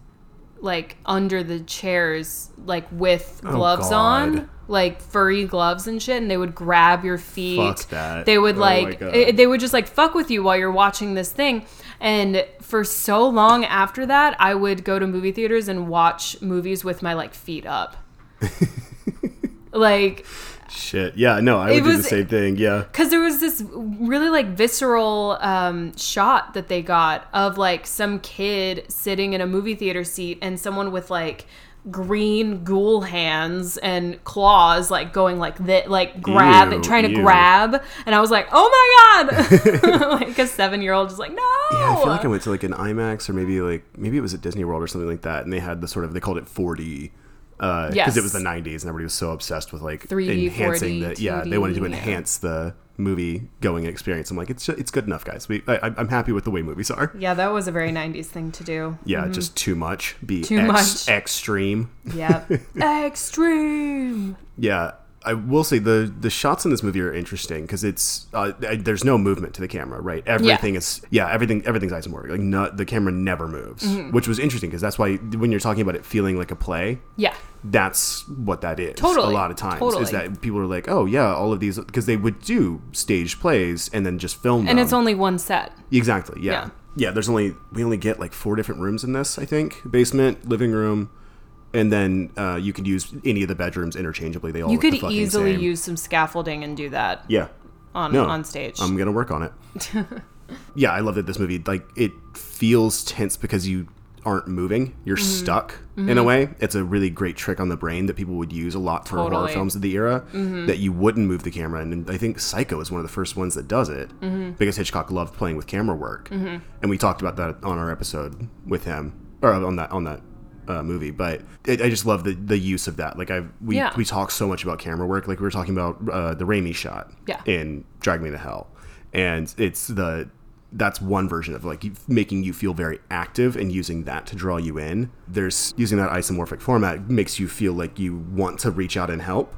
like under the chairs, like with gloves Oh, God. on, like furry gloves and shit, and they would grab your feet. Fuck that. They would Oh like God. eh, they would just like fuck with you while you're watching this thing. And for so long after that, I would go to movie theaters and watch movies with my like feet up. like shit. Yeah, no, I would do the same thing. Yeah, because there was this really like visceral um, shot that they got of like some kid sitting in a movie theater seat and someone with like green ghoul hands and claws like going like that like grab Ew, trying to ew. grab and i was like oh my god like a seven year old is like no Yeah, I feel like I went to like an IMAX or maybe like maybe it was at Disney World or something like that, and they had the sort of they called it 4D Uh, because Yes. it was the 90s and everybody was so obsessed with like 3D, enhancing 4D, the yeah they wanted to 2D, yeah. enhance the movie going experience. I'm like it's it's good enough, guys. We I, I'm happy with the way movies are. yeah that was a very 90s thing to do Yeah, mm-hmm. just too much. Be Too ex- much. extreme. yeah extreme Yeah, I will say the the shots in this movie are interesting because it's uh, there's no movement to the camera, right? Everything is yeah, everything everything's isomorphic. Like no, the camera never moves, Mm-hmm. which was interesting because that's why when you're talking about it feeling like a play, yeah that's what that is. Totally, a lot of times totally. is that people are like, oh yeah, all of these because they would do stage plays and then just film them. and it's only one set exactly yeah. Yeah. yeah. There's only we only get like four different rooms in this. I think basement, living room. And then uh, you could use any of the bedrooms interchangeably. They all you could easily same. use some scaffolding and do that yeah on No, on stage I'm gonna work on it. yeah, I love that this movie like it feels tense because you aren't moving. You're Mm-hmm. stuck in a way. It's a really great trick on the brain that people would use a lot for horror Totally. Mm-hmm. films of the era. That you wouldn't move the camera, and I think Psycho is one of the first ones that does it Mm-hmm. because Hitchcock loved playing with camera work, and we talked about that on our episode with him or on that on that. Uh, movie, but it, I just love the, the use of that. Like I, we Yeah. we talk so much about camera work. Like we were talking about uh, the Raimi shot Yeah. in Drag Me to Hell, and it's the that's one version of like making you feel very active and using that to draw you in. There's using that isomorphic format makes you feel like you want to reach out and help,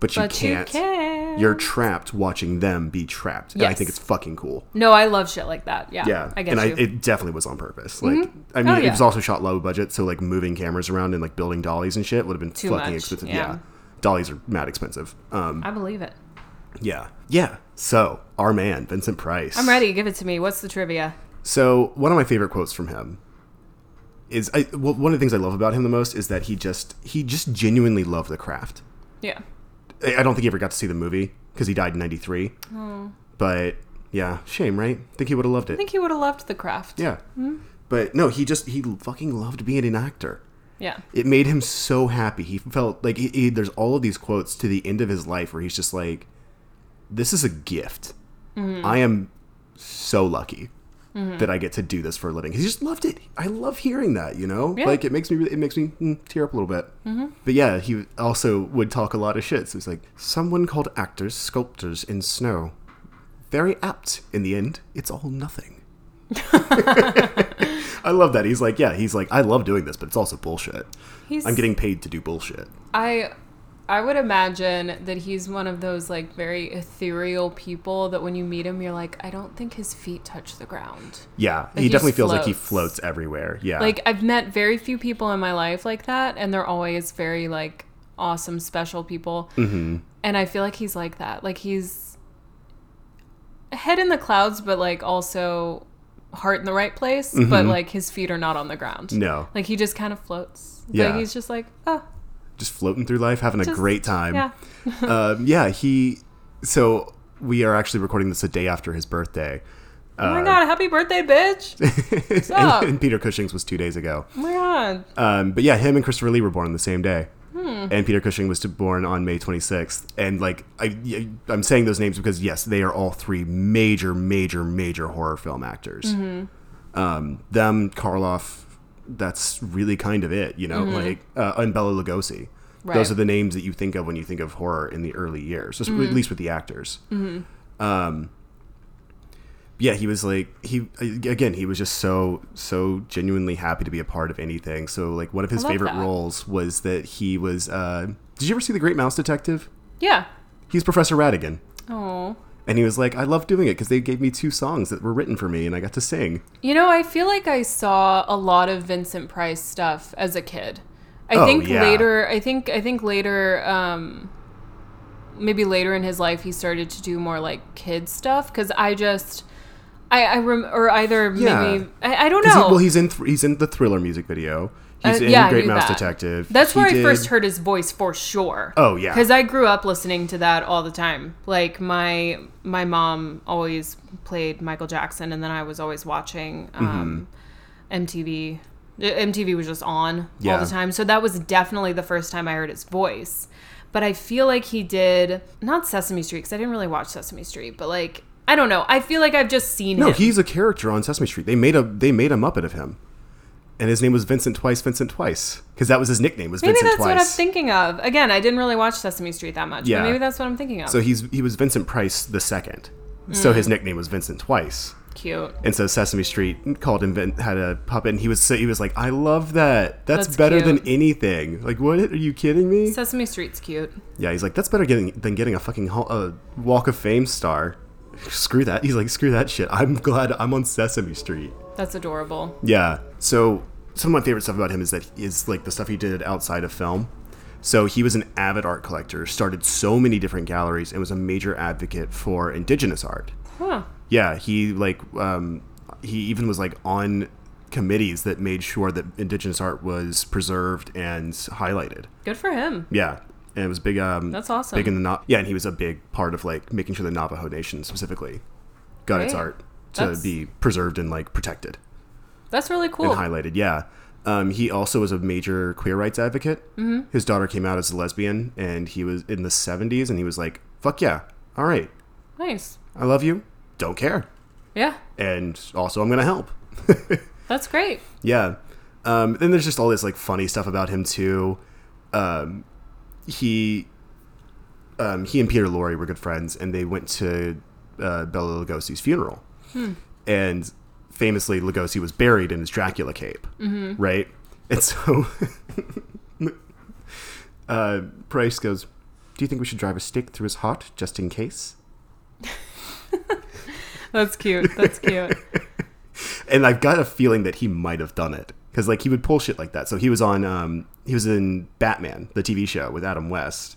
but you but can't. can You're trapped watching them be trapped. And I think it's fucking cool. no i love shit like that yeah Yeah, i get and you I, it definitely was on purpose. Like, I mean, Oh, it was also shot low budget, so like moving cameras around and like building dollies and shit would have been Too fucking much, expensive. yeah. Yeah. dollies are mad expensive. Um, i believe it yeah, yeah. So our man Vincent Price. i'm ready give it to me what's the trivia So one of my favorite quotes from him is I, well, one of the things I love about him the most is that he just he just genuinely loved the craft. yeah I don't think he ever got to see the movie because he died in '93. Hmm. But yeah, shame, right? I think he would have loved it. i think he would have loved the craft yeah, hmm? but no, he just he fucking loved being an actor. yeah It made him so happy. He felt like he, he, there's all of these quotes to the end of his life where he's just like, "This is a gift. Hmm. I am so lucky that I get to do this for a living." He just loved it. I love hearing that. You know, Yeah. like it makes me it makes me mm, tear up a little bit. But yeah, he also would talk a lot of shit. So he's like, "Someone called actors sculptors in snow. Very apt. In the end, it's all nothing." I love that. He's like, yeah, he's like, I love doing this, but it's also bullshit. he's I'm getting paid to do bullshit. i i would imagine that he's one of those like very ethereal people that when you meet him you're like i don't think his feet touch the ground. Yeah, he he definitely feels like he floats. floats everywhere. Yeah, like i've met very few people in my life like that and they're always very like awesome special people. Hmm and i feel like he's like that. Like he's head in the clouds but like also heart in the right place but like his feet are not on the ground. No, like he just kind of floats. Yeah. like he's just like oh just floating through life, having a great time. yeah um, yeah. He. So we are actually recording this a day after his birthday. oh my god happy birthday bitch up? and, and Peter Cushing's was two days ago. oh my god Um, but yeah, him and Christopher Lee were born on the same day. Hmm. and Peter Cushing was born on May 26th. And like I, I'm saying those names because yes, they are all three major, major, major horror film actors. Um, them, Karloff, that's really kind of it, you know, like uh, and Bela Lugosi. Right. Those are the names that you think of when you think of horror in the early years, just at least with the actors. Um, yeah, he was like he again. He was just so so genuinely happy to be a part of anything. So like one of his favorite that. roles was that he was. Uh, did you ever see The Great Mouse Detective? Yeah. He's Professor Ratigan, Oh. And he was like, "I love doing it because they gave me two songs that were written for me, and I got to sing." You know, I feel like I saw a lot of Vincent Price stuff as a kid. I Oh, think yeah. later, I think, I think later, um, maybe later in his life, he started to do more like kid stuff. Because I just, I, I rem- or either Yeah. maybe I, I don't know. He, well, he's in th- he's in the Thriller music video. He's Uh, in yeah, I Great Mouse that. Detective. That's He where I did- first heard his voice for sure. Oh, yeah. because I grew up listening to that all the time. Like my my mom always played Michael Jackson, and then I was always watching um, MTV. Uh, MTV was just on all the time, so that was definitely the first time I heard his voice. But I feel like he did not Sesame Street because I didn't really watch Sesame Street, but like I don't know. I feel like I've just seen No, him. he's a character on Sesame Street. They made a they made a Muppet of him, and his name was Vincent Twice. Vincent Twice, because that was his nickname. Was Maybe Vincent that's Twice. what I'm thinking of. Again, I didn't really watch Sesame Street that much. Yeah. but maybe that's what I'm thinking of. So he's he was Vincent Price the second. Mm. So his nickname was Vincent Twice. Cute. And so Sesame Street called him Vin- had a puppet, and he was so he was like, "I love that. That's, That's better cute. than anything. Like, what are you kidding me?" Sesame Street's cute. Yeah, he's like, "That's better getting than getting a fucking a Walk of Fame star." Screw that. He's like, "Screw that shit. I'm glad I'm on Sesame Street." That's adorable. Yeah. So some of my favorite stuff about him is that is like the stuff he did outside of film. So he was an avid art collector, started so many different galleries, and was a major advocate for indigenous art. Huh. Yeah, he like um, he even was like on committees that made sure that indigenous art was preserved and highlighted. Good for him. Yeah. And it was big. Um, That's awesome. Big in the Na- yeah, and he was a big part of like making sure the Navajo Nation specifically got its art to That's- be preserved and like protected That's really cool. and highlighted. Yeah. Um, he also was a major queer rights advocate. Mm-hmm. His daughter came out as a lesbian, and he was in the 70s, and he was like, fuck yeah, all right, nice. I love you, don't care. Yeah. And also, I'm going to help. That's great. yeah. Um, then there's just all this like funny stuff about him, too. Um, he. Um, he and Peter Lorre were good friends, and they went to uh, Bela Lugosi's funeral. And famously, Lugosi was buried in his Dracula cape, right? And so uh, Price goes, "Do you think we should drive a stake through his heart just in case?" That's cute. That's cute. And I've got a feeling that he might have done it because like he would pull shit like that. So he was on, um, he was in Batman, the TV show with Adam West.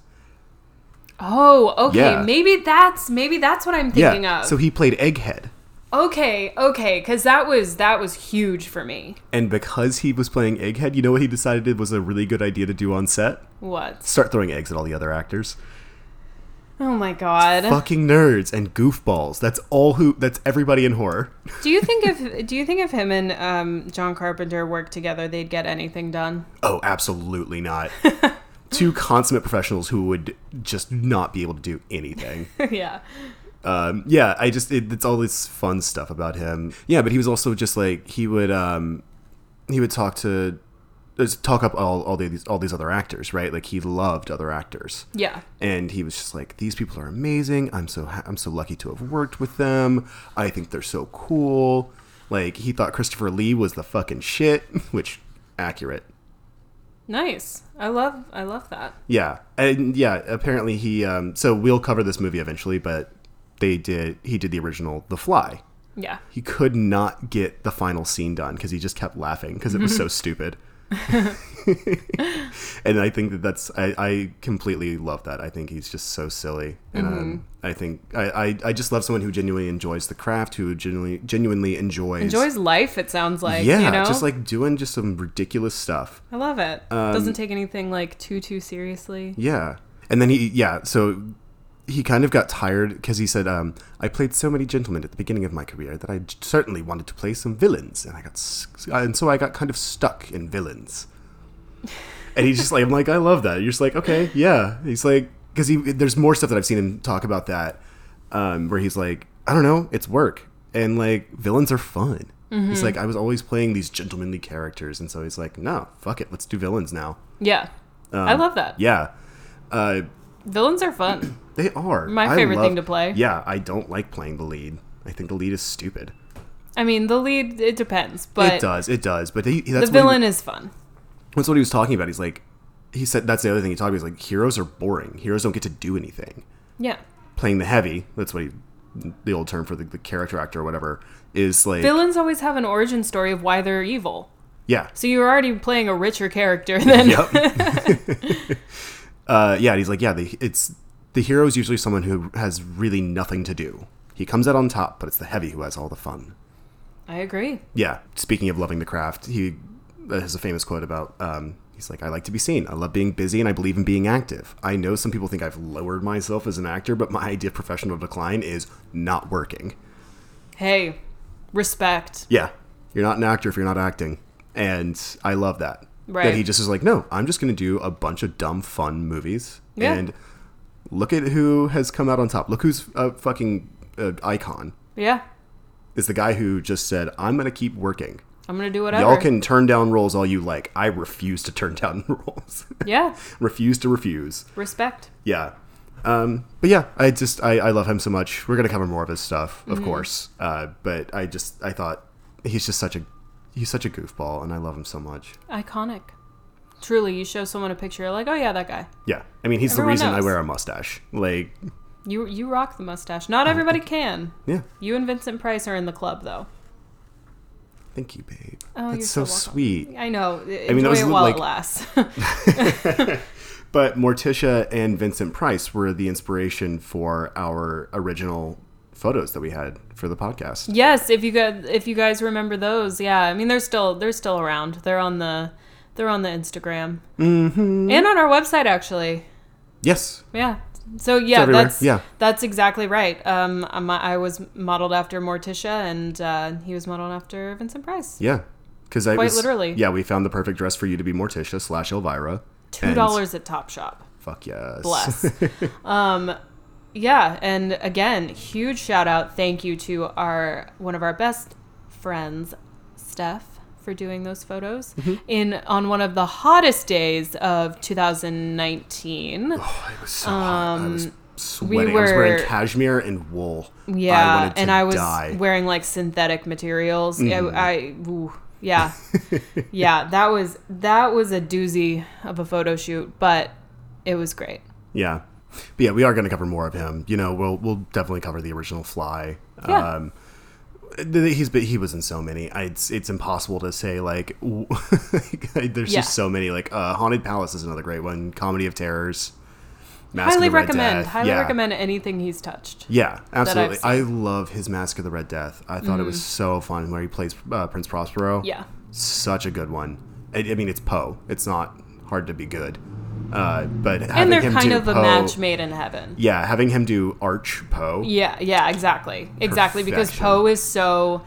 Oh, okay. Yeah. Maybe that's maybe that's what I'm thinking yeah. of. So he played Egghead, okay, okay, because that was that was huge for me. and because he was playing Egghead, you know what he decided it was a really good idea to do on set? What? Start throwing eggs at all the other actors. Oh my god. Fucking nerds and goofballs. That's all who. That's everybody in horror. Do you think if do you think if him and um, John Carpenter worked together, they'd get anything done? Oh, absolutely not. Two consummate professionals who would just not be able to do anything. yeah. Um, yeah, I just it, it's all this fun stuff about him. Yeah, but he was also just like he would um, he would talk to just talk up all all these all these other actors, right? Like he loved other actors. Yeah. And he was just like, "These people are amazing. I'm so ha- I'm so lucky to have worked with them. I think they're so cool." Like he thought Christopher Lee was the fucking shit, which accurate. Nice. I love I love that. Yeah, and yeah, apparently he. Um, so we'll cover this movie eventually, but they did. He did the original, The Fly. Yeah. He could not get the final scene done because he just kept laughing because it was so stupid. and I think that that's I, I completely love that. I think he's just so silly, and um, I think I, I I just love someone who genuinely enjoys the craft, who genuinely genuinely enjoys Enjoys life, it sounds like. yeah, you know? just like doing just some ridiculous stuff. I love it. Doesn't take anything like too too seriously. Yeah. And then he, yeah, so he kind of got tired because he said, um, I played so many gentlemen at the beginning of my career that I j- certainly wanted to play some villains. And I got, s- and so I got kind of stuck in villains. and he's just like, I'm like, I love that. You're just like, okay, yeah. He's like, because he there's more stuff that I've seen him talk about that, um, where he's like, I don't know, it's work, and like villains are fun. He's like, I was always playing these gentlemanly characters, and so he's like, no, fuck it, let's do villains now. Yeah. I love that. Um, Yeah, uh, Villains are fun. they are My I favorite love- thing to play. Yeah, I don't like playing the lead. I think the lead is stupid. I mean, the lead, it depends, but it does, it does. But that's the what he- villain is fun. That's what he was talking about. He's like, he said that's the other thing he talked about. He's like, heroes are boring. Heroes don't get to do anything. Yeah. Playing the heavy, that's what he, the old term for the, the character actor or whatever, is like, Villains always have an origin story of why they're evil. yeah, So you're already playing a richer character than. yep. uh, yeah, he's like, yeah, the, it's the hero is usually someone who has really nothing to do. He comes out on top, but it's the heavy who has all the fun. I agree. Yeah. Speaking of loving the craft, he has a famous quote about. Um, he's like, "I like to be seen. I love being busy, and I believe in being active. I know some people think I've lowered myself as an actor, but my idea of professional decline is not working. Hey, respect. Yeah, you're not an actor if you're not acting, and I love that. Right. That he just is like, no, I'm just going to do a bunch of dumb, fun movies, Yeah. and look at who has come out on top. Look who's a fucking uh, icon. Yeah. Is the guy who just said, "I'm going to keep working." I'm going to do whatever. Y'all can turn down roles all you like. I refuse to turn down roles. Yeah. refuse to refuse. Respect. Yeah. Um, but yeah, I just I, I love him so much. We're gonna cover more of his stuff, Mm-hmm. of course. Uh, but I just I thought he's just such a he's such a goofball, and I love him so much. Iconic. Truly, you show someone a picture, like, oh yeah, that guy. Yeah, I mean he's Everyone the reason I wear a mustache. Like, You you rock the mustache. Not everybody can. yeah, You and Vincent Price are in the club, though. thank you, babe. Oh, That's you're so, welcome. sweet. I know. Enjoy mean, that was it while like- it lasts. But Morticia and Vincent Price were the inspiration for our original photos that we had for the podcast. yes, if you guys if you guys remember those, yeah. I mean, they're still they're still around. They're on the they're on the Instagram Mm-hmm. and on our website actually. Yes. Yeah. So yeah, that's Yeah. that's exactly right. Um, I'm- I was modeled after Morticia, and uh, he was modeled after Vincent Price. Yeah. Because I Quite was, literally. Yeah, we found the perfect dress for you to be Morticia slash Elvira. Two dollars at Topshop. Fuck yes. Bless. um, yeah, and again, huge shout out, thank you to our one of our best friends, Steph, for doing those photos Mm-hmm. in on one of the hottest days of 2019. Oh, it was so hot. I was sweating. I was Um, were- wearing cashmere and wool. Yeah, to and I was die. Wearing like synthetic materials. I, I ooh, yeah, yeah. That was that was a doozy of a photo shoot, but it was great. Yeah. But yeah, we are going to cover more of him. You know, we'll we'll definitely cover the original Fly. Yeah. Um, he's but he was in so many. I, it's it's impossible to say like. there's Yeah. just so many. Like uh, Haunted Palace is another great one. Comedy of Terrors. Mask highly of the Red recommend. Death. Highly yeah. recommend anything he's touched. Yeah, absolutely. Mm-hmm. I love his Mask of the Red Death. I thought it was so fun where he plays uh, Prince Prospero. Yeah. such a good one. I, I mean, it's Poe. It's not hard to be good. Uh, but And they're kind of a Poe- match made in heaven. Yeah, having him do Arch Poe. Yeah, yeah, exactly. Exactly. Because Poe is so,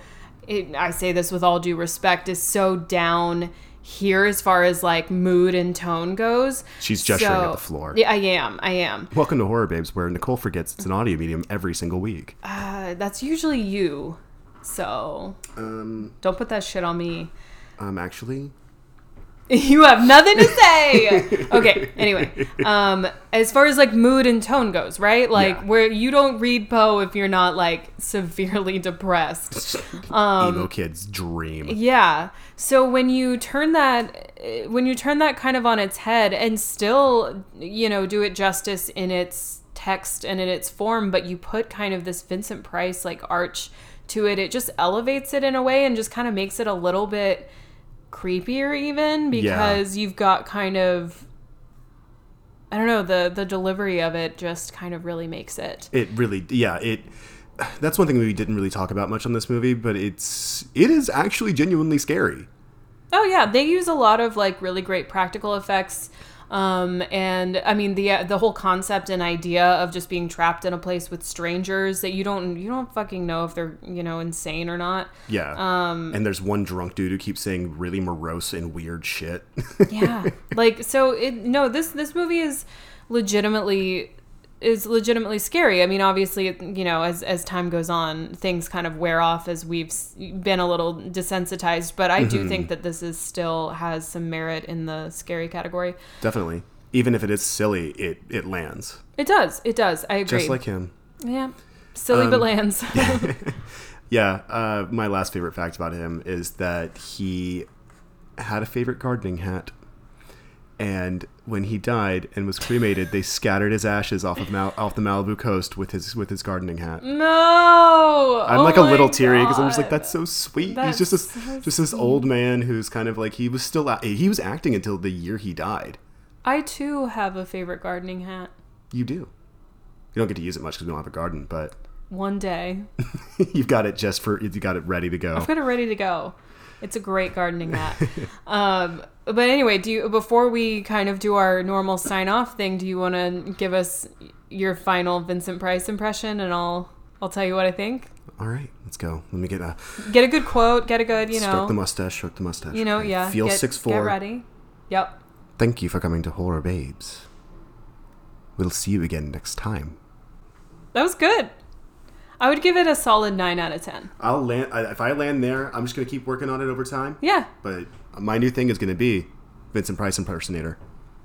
it, I say this with all due respect, is so down here as far as like mood and tone goes. She's gesturing at the floor. Yeah, I am. I am. Welcome to Horror Babes, where Nicole forgets it's an audio medium every single week. Uh, that's usually you. So Um, don't put that shit on me. um, actually, You have nothing to say. okay. Anyway, um, as far as like mood and tone goes, right? Like Yeah. where you don't read Poe if you're not like severely depressed. Um, emo kid's dream. Yeah. So when you turn that when you turn that kind of on its head and still, you know, do it justice in its text and in its form, but you put kind of this Vincent Price like arch to it, it just elevates it in a way and just kind of makes it a little bit creepier even because you've got kind of I don't know, the the delivery of it just kind of really makes it. It really, yeah, it. That's one thing we didn't really talk about much on this movie, but it's it is actually genuinely scary. Oh yeah, they use a lot of like really great practical effects. Um, and I mean the the whole concept and idea of just being trapped in a place with strangers that you don't you don't fucking know if they're you know insane or not. Yeah. Um, and there's one drunk dude who keeps saying really morose and weird shit. yeah. Like so it no this this movie is legitimately is legitimately scary. I mean, obviously, you know, as as time goes on, things kind of wear off as we've been a little desensitized. But I do think that this is still has some merit in the scary category. Definitely, even if it is silly, it it lands. It does. It does. I agree. Just like him. Yeah, silly but lands. Yeah. Uh, my last favorite fact about him is that he had a favorite gardening hat. And when he died and was cremated, they scattered his ashes off of Mal- off the Malibu coast with his with his gardening hat. no, I'm Oh like a little teary because I'm just like that's so sweet. That's He's just this so just this old man who's kind of like he was still he was acting until the year he died. I too have a favorite gardening hat. You do. You don't get to use it much because we don't have a garden, but One day, you've got it just for you got it ready to go. I've got it ready to go. It's a great gardening hat. um, but anyway, do you before we kind of do our normal sign off thing, do you want to give us your final Vincent Price impression, and I'll I'll tell you what I think. All right, let's go. Let me get a Get a good quote. Get a good, you stroke know, the mustache, stroke the mustache. you know, Okay. yeah. Feel get, six Get four. ready. Yep. Thank you for coming to Horror Babes. We'll see you again next time. That was good. I would give it a solid nine out of ten. I'll land if I land there. I'm just gonna keep working on it over time. Yeah. But my new thing is gonna be Vincent Price impersonator.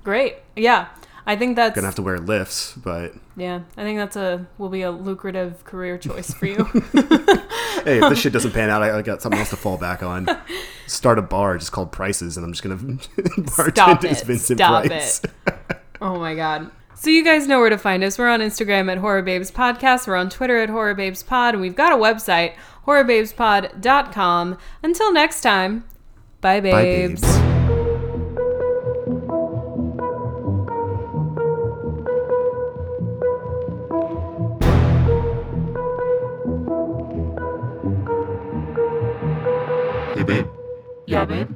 Great. Yeah. I think that's Gonna have to wear lifts, but yeah. I think that's a will be a lucrative career choice for you. hey, if this shit doesn't pan out, I, I got something else to fall back on. Start a bar just called Prices, and I'm just gonna bartend as. Vincent Stop Price. it. Oh my god. So you guys know where to find us. We're on Instagram at Horror Babes Podcast. We're on Twitter at Horror Babes Pod, and we've got a website, horrorbabespod.com. Until next time, bye Bye, babes. babes. Hey, babe. Yeah, babe.